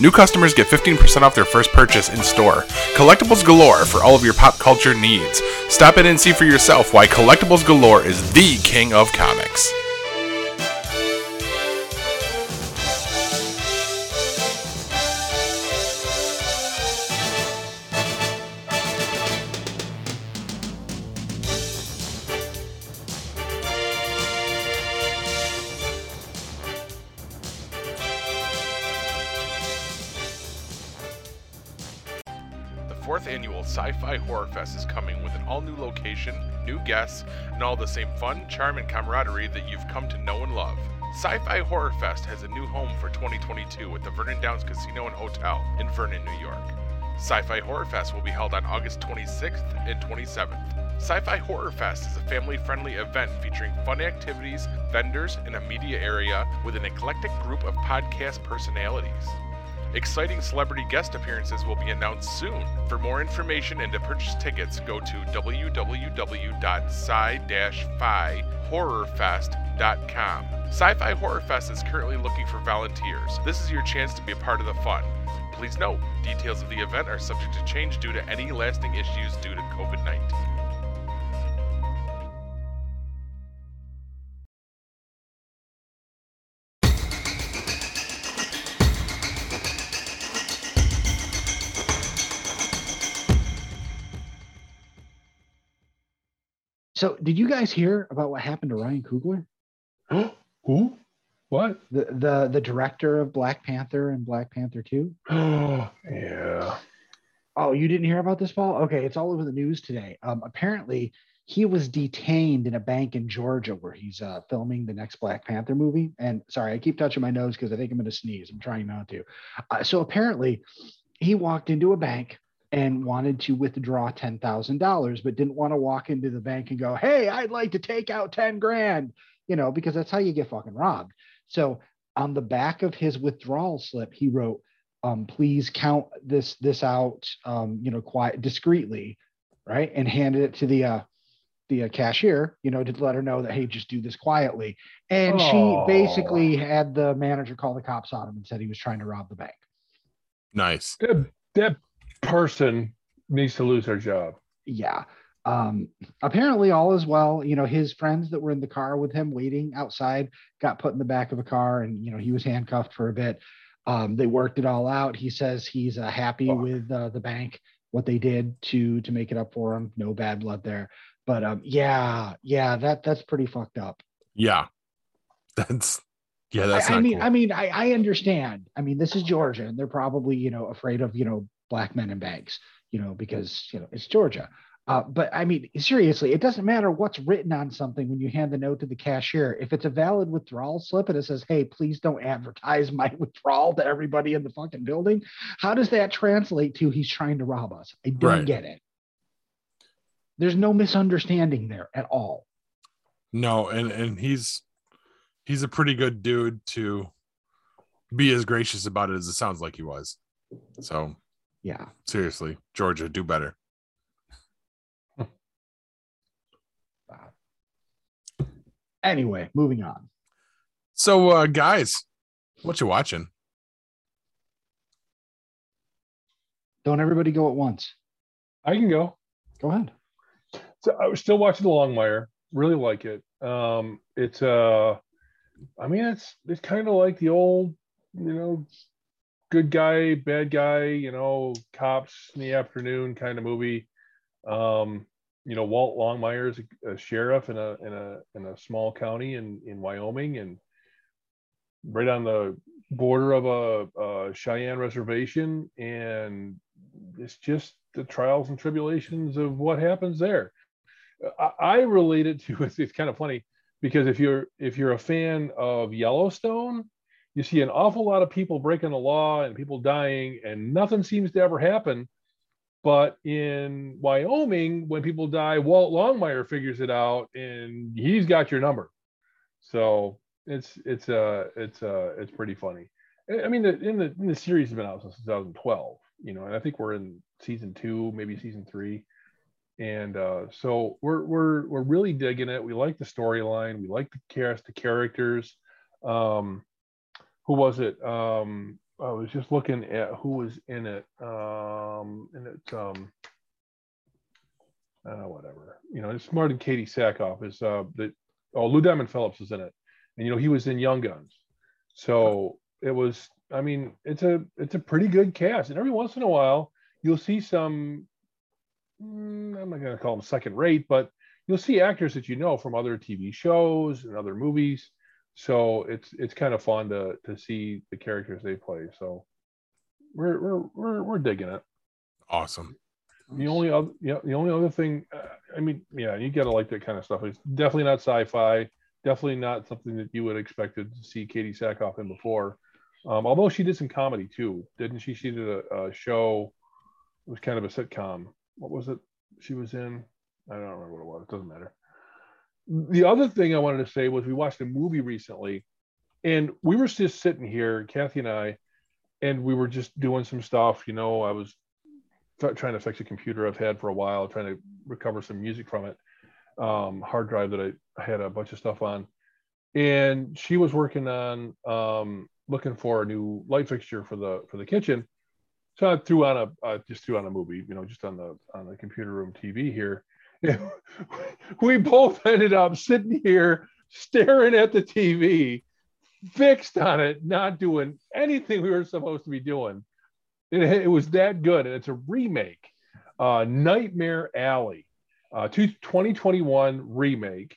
New customers get 15% off their first purchase in store. Collectibles Galore for all of your pop culture needs. Stop in and see for yourself why Collectibles Galore is the king of comics. Fi Horror Fest is coming with an all new location, new guests, and all the same fun, charm, and camaraderie that you've come to know and love. Sci Fi Horror Fest has a new home for 2022 at the Vernon Downs Casino and Hotel in Vernon, New York. Sci Fi Horror Fest will be held on August 26th and 27th. Sci Fi Horror Fest is a family friendly event featuring fun activities, vendors, and a media area with an eclectic group of podcast personalities. Exciting celebrity guest appearances will be announced soon. For more information and to purchase tickets, go to www.sci-fi-horrorfest.com. Sci-Fi Horror Fest is currently looking for volunteers. This is your chance to be a part of the fun. Please note, details of the event are subject to change due to any lasting issues due to COVID-19. So, did you guys hear about what happened to Ryan Coogler, Who? What? the the the director of Black Panther and Black Panther Two? Oh, yeah. Oh, you didn't hear about this, Paul? Okay, it's all over the news today. Um, apparently, he was detained in a bank in Georgia where he's uh, filming the next Black Panther movie. And sorry, I keep touching my nose because I think I'm going to sneeze. I'm trying not to. Uh, so apparently, he walked into a bank and wanted to withdraw ten thousand dollars, but didn't want to walk into the bank and go, "Hey, I'd like to take out ten grand," you know, because that's how you get fucking robbed. So on the back of his withdrawal slip, he wrote um, please count this this out, um, you know, quiet discreetly, right, and handed it to the uh, the uh, cashier, you know, to let her know that hey, just do this quietly. And Oh. she basically had the manager call the cops on him and said he was trying to rob the bank. Nice. That, that person needs to lose their job. Yeah. Um, apparently all is well. You know, his friends that were in the car with him waiting outside got put in the back of a car and, you know, he was handcuffed for a bit. Um, they worked it all out. He says he's uh, happy Fuck. with uh, the bank, what they did to to make it up for him. No bad blood there. But um, yeah, yeah, that that's pretty fucked up. Yeah. That's yeah, that's I, I mean, cool. I mean, I, I understand. I mean, this is Georgia, and they're probably you know afraid of you know black men in banks, you know, because you know it's Georgia. Uh, but I mean, seriously, it doesn't matter what's written on something when you hand the note to the cashier. If it's a valid withdrawal slip and it says, "Hey, please don't advertise my withdrawal to everybody in the fucking building," how does that translate to he's trying to rob us? I don't Right. get it. There's no misunderstanding there at all. no, and and he's he's a pretty good dude to be as gracious about it as it sounds like he was. So Yeah. seriously, Georgia, do better. Anyway, moving on. So uh guys, what you watching? Don't everybody go at once. I can go. Go ahead. So I was still watching The Longmire. Really like it. Um, it's uh, I mean, it's it's kind of like the old, you know, good guy, bad guy, you know, cops in the afternoon kind of movie. Um, you know, Walt Longmire is a, a sheriff in a in a in a small county in in Wyoming, and right on the border of a, a Cheyenne reservation, and it's just the trials and tribulations of what happens there. I, I relate it to it's, it's kind of funny because if you're if you're a fan of Yellowstone, you see an awful lot of people breaking the law and people dying, and nothing seems to ever happen. But in Wyoming, when people die, Walt Longmire figures it out, and he's got your number. So it's it's uh it's uh it's pretty funny. I mean, the, in the in the series has been out since 2012, you know, and I think we're in season two, maybe season three, and uh, so we're we're we're really digging it. We like the storyline. We like the cast, the characters. Um, who was it? Um, I was just looking at who was in it. Um, and it's um, uh, whatever. You know, it's Martin Katee Sackhoff is uh the oh Lou Diamond Phillips is in it, and you know he was in Young Guns, so it was. I mean, it's a it's a pretty good cast, and every once in a while you'll see some. mm, I'm not going to call them second rate, but you'll see actors that you know from other TV shows and other movies. So it's it's kind of fun to to see the characters they play. So we're we're we're, we're digging it. Awesome. The only other, yeah, the only other thing, uh, I mean, yeah, you gotta like that kind of stuff. It's definitely not sci-fi. Definitely not something that you would expected to see Katee Sackhoff in before. Um, although she did some comedy too, didn't she? She did a, a show. It was kind of a sitcom. What was it? She was in. I don't remember what it was. It doesn't matter. The other thing I wanted to say was we watched a movie recently, and we were just sitting here, Kathy and I, and we were just doing some stuff. You know, I was trying to fix a computer I've had for a while, trying to recover some music from it, um, hard drive that I, I had a bunch of stuff on, and she was working on um, looking for a new light fixture for the for the kitchen. So I threw on a uh, just threw on a movie, you know, just on the on the computer room TV here. we both ended up sitting here staring at the TV, fixed on it, not doing anything we were supposed to be doing. It, it was that good, and it's a remake, uh, Nightmare Alley, uh, 2021 remake.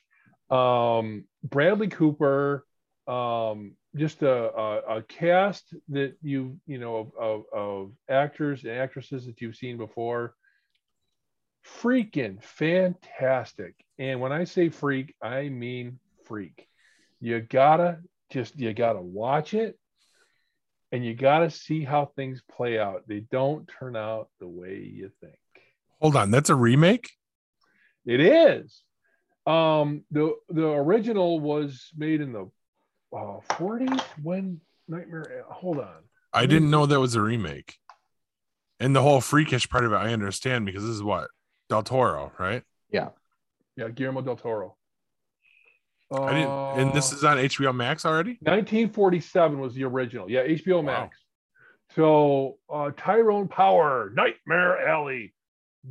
Um, Bradley Cooper, um, just a, a, a, cast that you you know of, of, of, actors and actresses that you've seen before freaking fantastic and when i say freak i mean freak you gotta just you gotta watch it and you gotta see how things play out they don't turn out the way you think hold on that's a remake it is um the the original was made in the uh, 40s when Nightmare. Hold on. I didn't know that was a remake. And the whole freakish part of it, I understand because this is what Del Toro, right? Yeah. Yeah, Guillermo del Toro. Uh, I didn't, and this is on HBO Max already. 1947 was the original. Yeah, HBO Max. Wow. So uh, Tyrone Power, Nightmare Alley,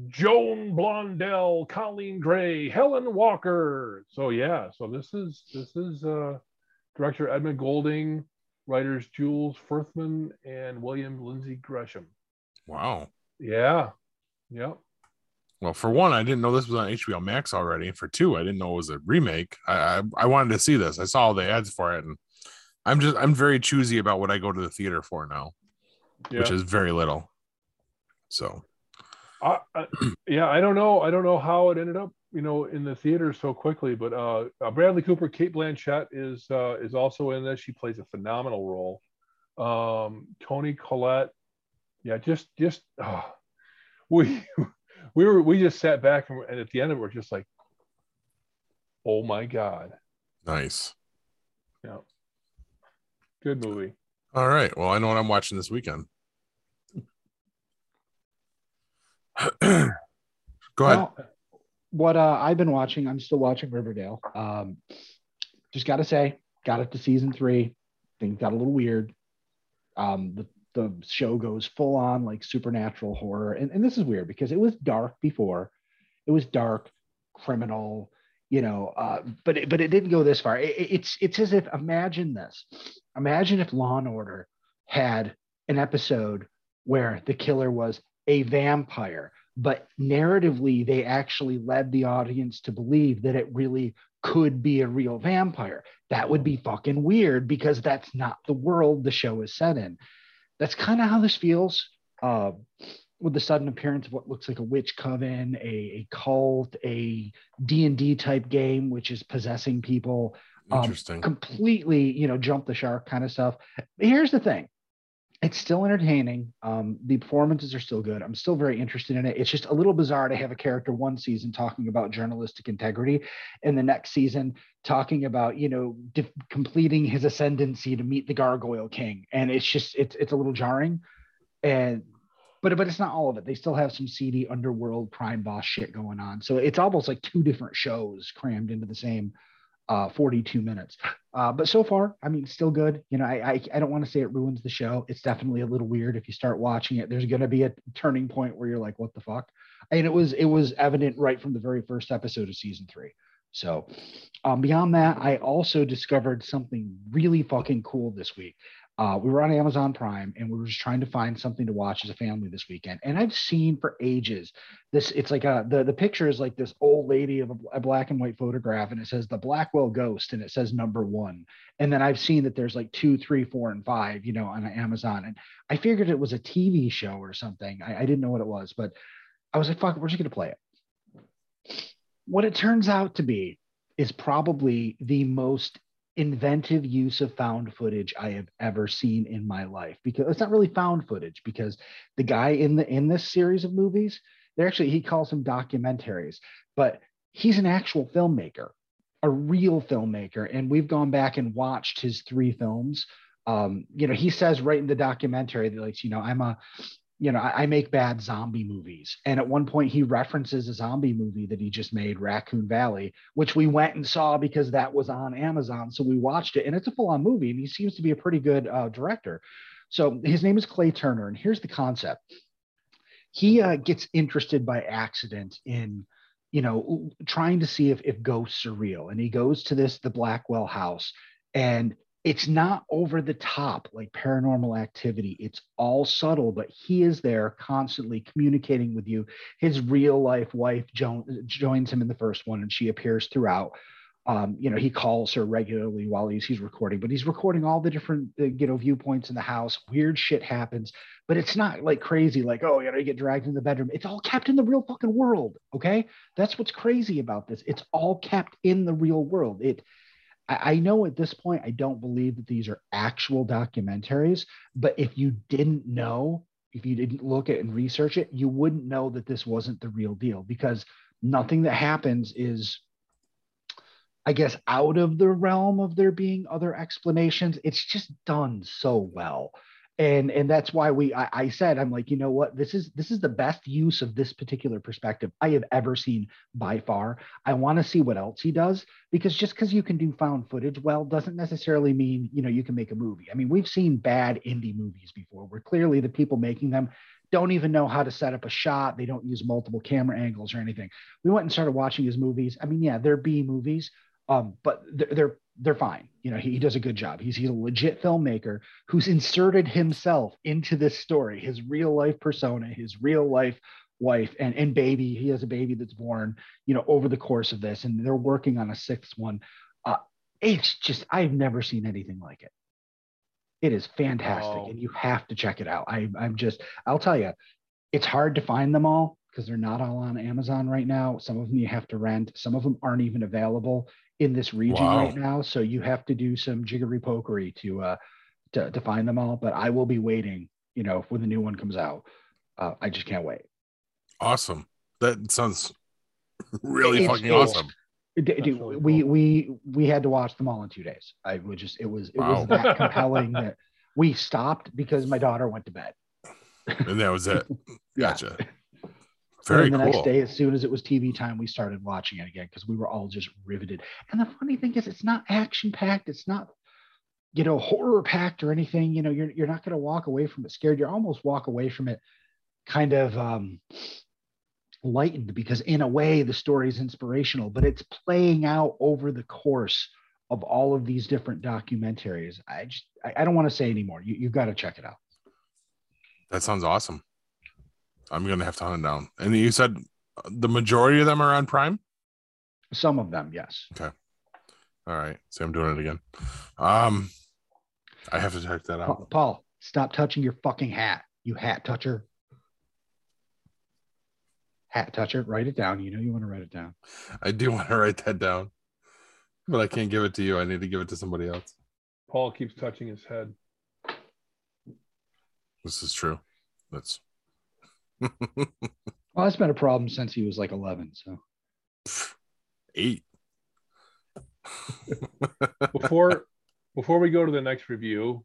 Joan Blondell, Coleen Gray, Helen Walker. So yeah, so this is this is uh director Edmund Goulding, writers Jules Furthman and William Lindsay Gresham. Wow. Yeah. Yep. Well, for one, I didn't know this was on HBO Max already. For two, I didn't know it was a remake. I, I, I wanted to see this. I saw all the ads for it, and I'm just I'm very choosy about what I go to the theater for now, yeah. which is very little. So, I, I, yeah, I don't know. I don't know how it ended up you know in the theater so quickly. But uh, uh, Bradley Cooper, Cate Blanchett is uh, is also in this. She plays a phenomenal role. Um, Toni Collette, yeah, just just oh, we we were we just sat back and, and at the end of it we're just like, oh my god, nice, yeah, good movie. All right, well I know what I'm watching this weekend. Go ahead. Well, what uh, I've been watching, I'm still watching Riverdale. Um, just got to say, got it to season three. Things got a little weird. Um, the, the show goes full on like supernatural horror. And, and this is weird because it was dark before. It was dark, criminal, you know, uh, but, it, but it didn't go this far. It, it's, it's as if, imagine this. Imagine if Law and Order had an episode where the killer was a vampire but narratively they actually led the audience to believe that it really could be a real vampire that would be fucking weird because that's not the world the show is set in that's kind of how this feels uh, with the sudden appearance of what looks like a witch coven a, a cult a d&d type game which is possessing people. Um, Interesting. Completely you know jump the shark kind of stuff. Here's the thing it's still entertaining. Um, the performances are still good. I'm still very interested in it. It's just a little bizarre to have a character one season talking about journalistic integrity, and the next season talking about you know de- completing his ascendancy to meet the Gargoyle King, and it's just it's it's a little jarring, and but but it's not all of it. They still have some seedy underworld crime boss shit going on. So it's almost like two different shows crammed into the same uh, 42 minutes. Uh, but so far, I mean, still good. You know, I, I, I don't want to say it ruins the show. It's definitely a little weird if you start watching it. There's going to be a turning point where you're like, what the fuck? And it was it was evident right from the very first episode of season three. So, um, beyond that, I also discovered something really fucking cool this week. Uh, we were on Amazon Prime and we were just trying to find something to watch as a family this weekend. And I've seen for ages this. It's like a the the picture is like this old lady of a, a, black and white photograph, and it says the Blackwell Ghost, and it says number one. And then I've seen that there's like two, three, four, and five, you know, on Amazon. And I figured it was a TV show or something. I, I didn't know what it was, but I was like, fuck, we're just gonna play it. What it turns out to be is probably the most inventive use of found footage I have ever seen in my life because it's not really found footage because the guy in the in this series of movies, they're actually he calls them documentaries, but he's an actual filmmaker, a real filmmaker. And we've gone back and watched his three films. Um, you know, he says right in the documentary that like, you know, I'm a you know, I, I, make bad zombie movies. And at one point, he references a zombie movie that he just made, Raccoon Valley, which we went and saw because that was on Amazon. So we watched it, and it's a full on movie, and he seems to be a pretty good uh, director. So his name is Clay Turner, and here's the concept he uh, gets interested by accident in you know trying to see if, if ghosts are real and he goes to this the blackwell house and it's not over the top like paranormal activity. It's all subtle, but he is there constantly communicating with you. His real life wife jo- joins him in the first one, and she appears throughout. Um, you know, he calls her regularly while he's he's recording, but he's recording all the different uh, you know viewpoints in the house. Weird shit happens, but it's not like crazy, like oh, you know, you get dragged in the bedroom. It's all kept in the real fucking world. Okay, that's what's crazy about this. It's all kept in the real world. It I, I know at this point, I don't believe that these are actual documentaries, but if you didn't know, if you didn't look at and research it, you wouldn't know that this wasn't the real deal because nothing that happens is I guess out of the realm of there being other explanations. It's just done so well and and that's why we I, I, said i'm like you know what? This is this is the best use of this particular perspective i have ever seen by far. I want to see what else he does because just because you can do found footage well doesn't necessarily mean you know you can make a movie. I mean we've seen bad indie movies before where clearly the people making them don't even know how to set up a shot. They don't use multiple camera angles or anything. We went and started watching his movies. I mean yeah they're b movies um, but they're, they're fine. You know, he, he, does a good job. He's he's a legit filmmaker who's inserted himself into this story, his real life persona, his real life wife and and baby. He has a baby that's born, you know, over the course of this, and they're working on a sixth one. Uh, it's just I've never seen anything like it. It is fantastic, oh. and you have to check it out. I, I'm just I'll tell you, it's hard to find them all because they're not all on Amazon right now. Some of them you have to rent. Some of them aren't even available in this region wow. right now. So you have to do some jiggery pokery to uh to, to find them all. But I will be waiting, you know, when the new one comes out. Uh, I just can't wait. Awesome. That sounds really it's, fucking it's, awesome. Dude, we we we had to watch them all in two days. I would just it was it wow. was that compelling that we stopped because my daughter went to bed. And that was it. Gotcha. yeah. Very and the cool. next day, as soon as it was TV time, we started watching it again because we were all just riveted. And the funny thing is, it's not action packed. It's not, you know, horror packed or anything. You know, you're you're not going to walk away from it scared. You almost walk away from it kind of um, lightened because, in a way, the story is inspirational, but it's playing out over the course of all of these different documentaries. I just I, I don't want to say anymore. You you've got to check it out. That sounds awesome. I'm gonna have to hunt them down. And you said the majority of them are on Prime. Some of them, yes. Okay. All right. See, I'm doing it again. Um, I have to check that out. Paul, Paul, stop touching your fucking hat. You hat toucher. Hat toucher. Write it down. You know you want to write it down. I do want to write that down, but I can't give it to you. I need to give it to somebody else. Paul keeps touching his head. This is true. That's well, that's been a problem since he was like 11. So eight. before before we go to the next review,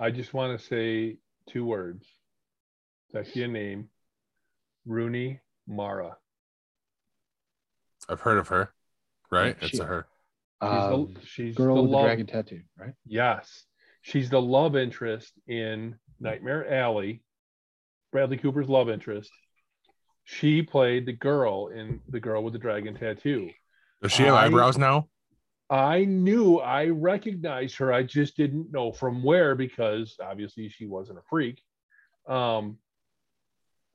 I just want to say two words. It's actually a name. Rooney Mara. I've heard of her. Right? She, it's a her. She's, the, um, she's girl the with love, the dragon tattoo, right? Yes. She's the love interest in Nightmare Alley Bradley Cooper's love interest. She played the girl in The Girl with the Dragon Tattoo. Does she have I, eyebrows now? I knew I recognized her. I just didn't know from where because obviously she wasn't a freak. Um,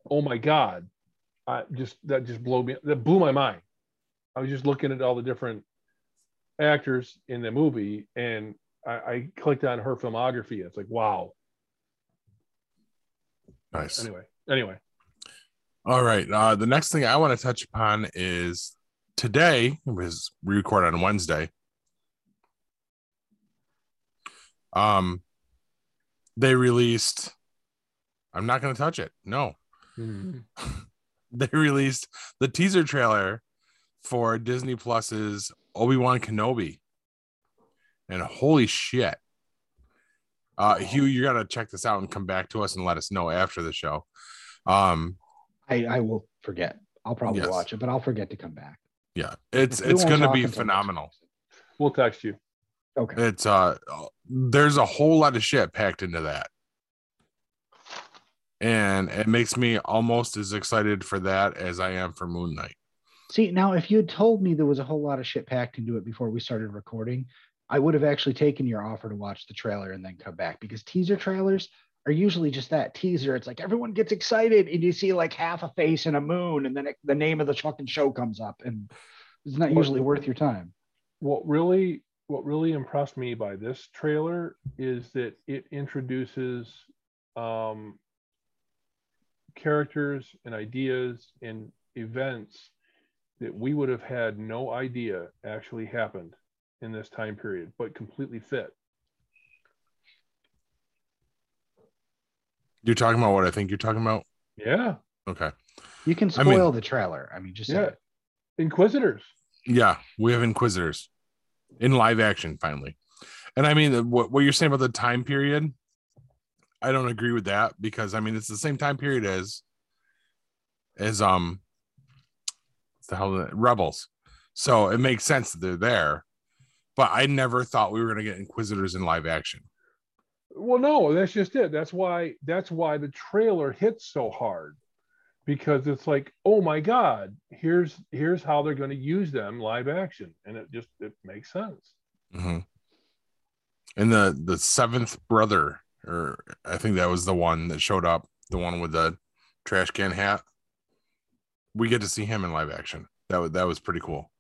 oh my god, I just that just blew me that blew my mind. I was just looking at all the different actors in the movie and I, I clicked on her filmography. It's like wow, Nice. Anyway, anyway. All right. Uh, the next thing I want to touch upon is today was we record on Wednesday. Um, they released. I'm not going to touch it. No, Hmm. they released the teaser trailer for Disney Plus's Obi Wan Kenobi, and holy shit! Uh, Hugh, you got to check this out and come back to us and let us know after the show. Um, I, I will forget. I'll probably Yes. watch it, but I'll forget to come back. yeah, it's We it's going to be phenomenal. week. We'll text you. Okay. It's uh, there's a whole lot of shit packed into that, and it makes me almost as excited for that as I am for Moon Knight. See, now if you had told me there was a whole lot of shit packed into it before we started recording, I would have actually taken your offer to watch the trailer and then come back because teaser trailers are usually just that teaser. It's like everyone gets excited and you see like half a face and a moon, and then it, the name of the fucking show comes up, and it's not usually worth your time. what really what really impressed me by this trailer is that it introduces um, characters and ideas and events that we would have had no idea actually happened in this time period, but completely fit. You're talking about what I think you're talking about. Yeah, Okay. You can I mean- spoil the trailer. I mean, just yeah. Inquisitors. Yeah, we have Inquisitors in live action finally, and I mean what what you're saying about the time period. I don't agree with that because I mean it's the same time period as as um the hell? Rebels, so it makes sense that they're there. But I never thought we were gonna get Inquisitors in live action. Well, no, that's just it. That's why that's why the trailer hits so hard. Because it's like, oh my God, here's here's how they're going to use them live action. And it just it makes sense. Mhm. And the the seventh brother, or I think that was the one that showed up, the one with the trash can hat. We get to see him in live action. That was that was pretty cool.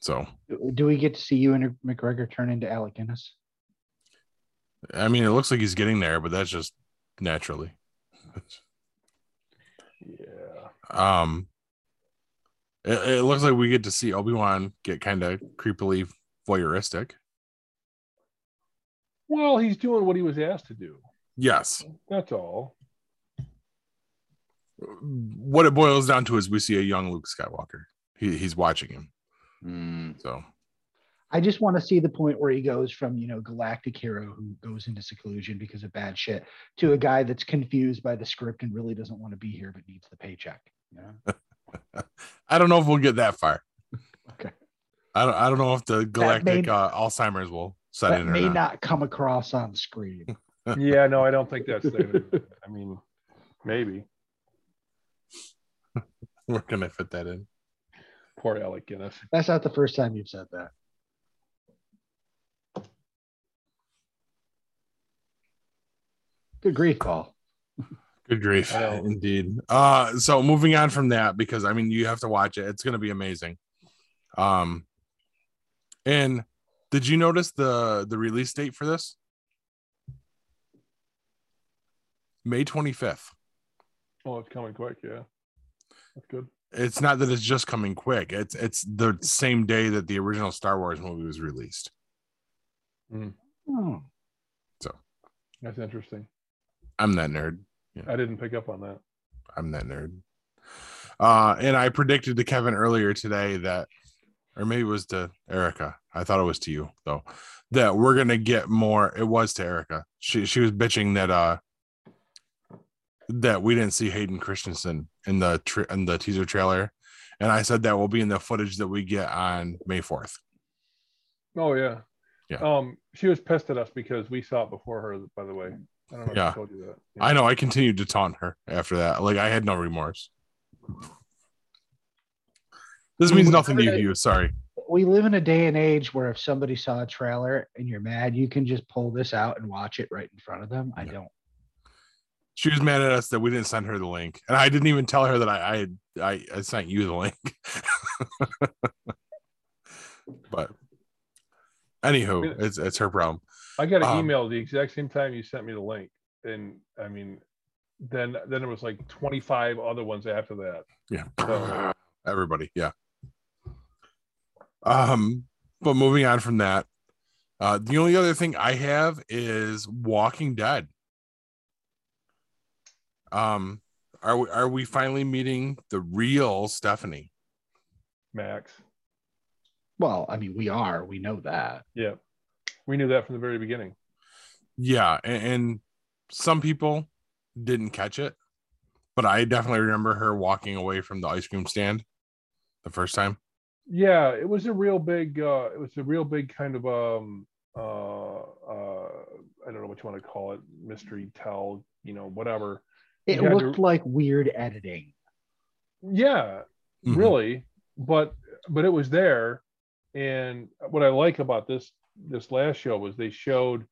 So Do we get to see Ewan McGregor turn into Alec Guinness? I mean, it looks like he's getting there, but that's just naturally. Yeah. Um, it, it looks like we get to see Obi Wan get kind of creepily voyeuristic. Well, he's doing what he was asked to do. Yes, That's all. what it boils down to is we see a young Luke Skywalker. He, he's watching him. So I just want to see the point where he goes from, you know, galactic hero who goes into seclusion because of bad shit to a guy that's confused by the script and really doesn't want to be here but needs the paycheck. You know? I don't know if we'll get that far. Okay. I don't. I don't know if the galactic may- uh, Alzheimer's will set That in or may not. not come across on screen. Yeah, no, I don't think that's there. I mean, maybe. We're gonna fit that in. Poor Alec Guinness. That's not the first time you've said that. Good grief, Paul. Good grief, I indeed. Uh, so moving on from that, because I mean, you have to watch it. It's gonna be amazing. Um, and did you notice the the release date for this? May twenty fifth. Oh, it's coming quick. Yeah. That's good. It's not that it's just coming quick. It's it's the same day that the original Star Wars movie was released. Oh, That's interesting. I'm that nerd. I didn't pick up on that. I'm that nerd. Uh, and I predicted to Kevin earlier today that, or maybe it was to Erica. I thought it was to you though, that we're gonna get more. It was to Erica. She she was bitching that uh that we didn't see Hayden Christensen in the tra- in the teaser trailer, and I said that will be in the footage that we get on May fourth. Oh yeah. Yeah. Um, she was pissed at us because we saw it before her. By the way, I don't know if Yeah. I told you that. Yeah. I know. I continued to taunt her after that. Like I had no remorse. This means nothing to you, Hugh. Sorry. we live in a day and age where if somebody saw a trailer and you're mad, you can just pull this out and watch it right in front of them. I Yeah. don't. She was mad at us that we didn't send her the link, and I didn't even tell her that I I had- I, I sent you the link. but anywho, it's it's her problem. I got an Um, email the exact same time you sent me the link, and I mean, then then there was like 25 other ones after that. Yeah. So- Everybody, yeah. Um, but moving on from that, uh, the only other thing I have is Walking Dead. Um, are we are we finally meeting the real Stephanie? Max. Well, I mean, we are. We know that. Yeah. We knew that from the very beginning. Yeah, and, and some people didn't catch it, but I definitely remember her walking away from the ice cream stand the first time. Yeah, it was a real big uh it was a real big kind of um uh uh I don't know what you want to call it, mystery tell, you know, whatever. It You had to- looked like weird editing. Yeah, Mhm. really. But but it was there. And what i like about this this last show was they showed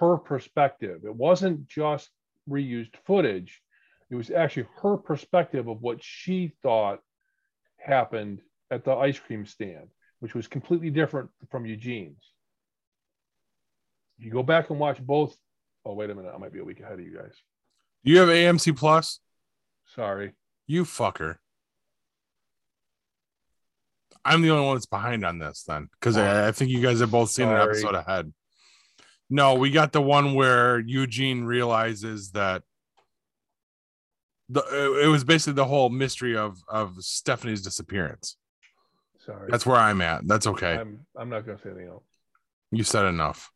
her perspective. It wasn't just reused footage. It was actually her perspective of what she thought happened at the ice cream stand which was completely different from eugene's. You go back and watch both oh wait a minute. I might be a week ahead of you guys You have AMC Plus? sorry You fucker. I'm the only one that's behind on this then, because I, I think you guys have both seen an episode ahead. No, we got the one where Eugene realizes that the it- was basically the whole mystery of of Stephanie's disappearance. sorry That's where I'm at. That's okay. i'm i'm not going to say anything else You said enough.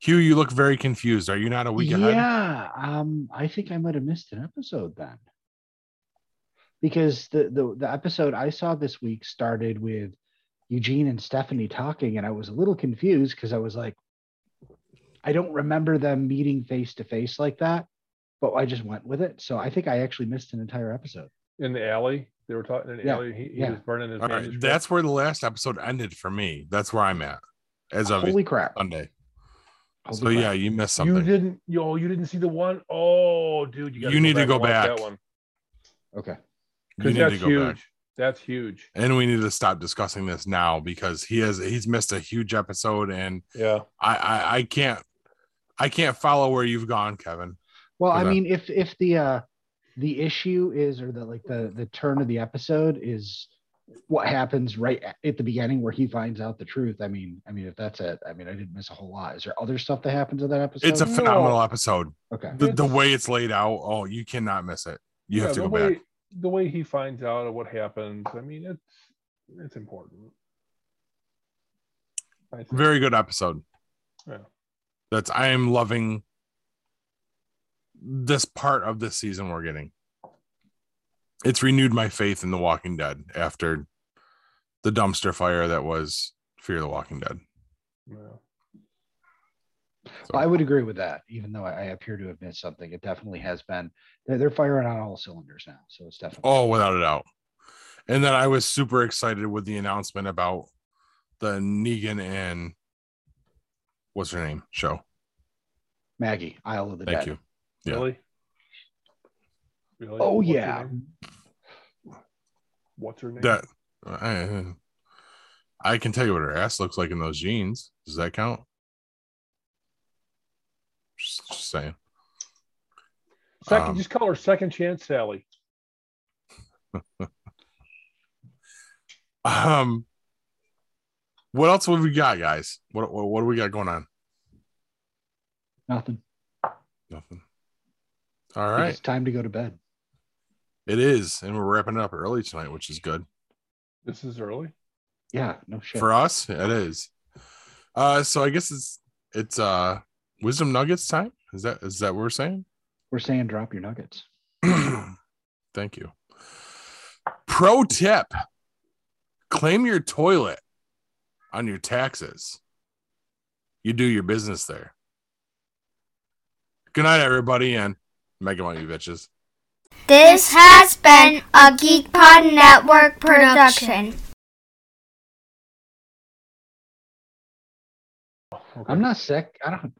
Hugh, you look very confused. Are you not a week ahead? yeah, um, I think I might have missed an episode then, because the, the the episode I saw this week started with Eugene and Stephanie talking, and I was a little confused because I was like, I don't remember them meeting face to face like that, but I just went with it. So I think I actually missed an entire episode. in the alley. They were talking in the Yeah, alley. He, he yeah. was burning his All right, that's where the last episode ended for me. That's where I'm at as of Holy crap! Sunday. Holy So crap. yeah, you missed something. you didn't. Yo, you didn't see the one oh dude, you, You need to go back. That one Okay. Because that's to go huge. back. That's huge. And we need to stop discussing this now because he has he's missed a huge episode and Yeah. I I, I can't I can't follow where you've gone, Kevin. Well, for I the- mean, if if the uh the issue is or the like the the turn of the episode is what happens right at- at the beginning where he finds out the truth. I mean, I mean, if that's it, I mean, I didn't miss a whole lot. Is there other stuff that happens in that episode? It's a No. phenomenal episode. okay. The, the way it's laid out, oh, you cannot miss it. You yeah, have to go way, back. The way he finds out of what happens. I mean, it's it's important. Very good episode. Yeah. That's I am loving this part of this season we're getting. It's renewed my faith in The Walking Dead after the dumpster fire that was Fear the Walking Dead. Yeah. I would agree with that, even though I, I appear to have missed something. It definitely has been. They're, they're firing on all cylinders now, so it's definitely. Oh, without a doubt. And then I was super excited with the announcement about the Negan and what's her name show. Maggie, Isle of the Thank Dead. Thank you. Yeah. Really? Really? Oh What's yeah. name? What's her name? That I, I can tell you what her ass looks like in those jeans. Does that count? Just, just saying. Second, um, just call her Second Chance Sally. Um, what else have we got, guys? What what, what do we got going on? Nothing. Nothing. All I think right, It's time to go to bed. It is, and we're wrapping it up early tonight, which is good This is early. Yeah. No shit. for us. It is. Uh, so I guess it's it's uh wisdom nuggets time. Is that is that what we're saying? We're saying drop your nuggets. Thank you. Pro tip claim your toilet on your taxes. You do your business there. Good night, everybody, and Mega Money bitches. This has been a GeekPod Network production. I'm not sick. I don't.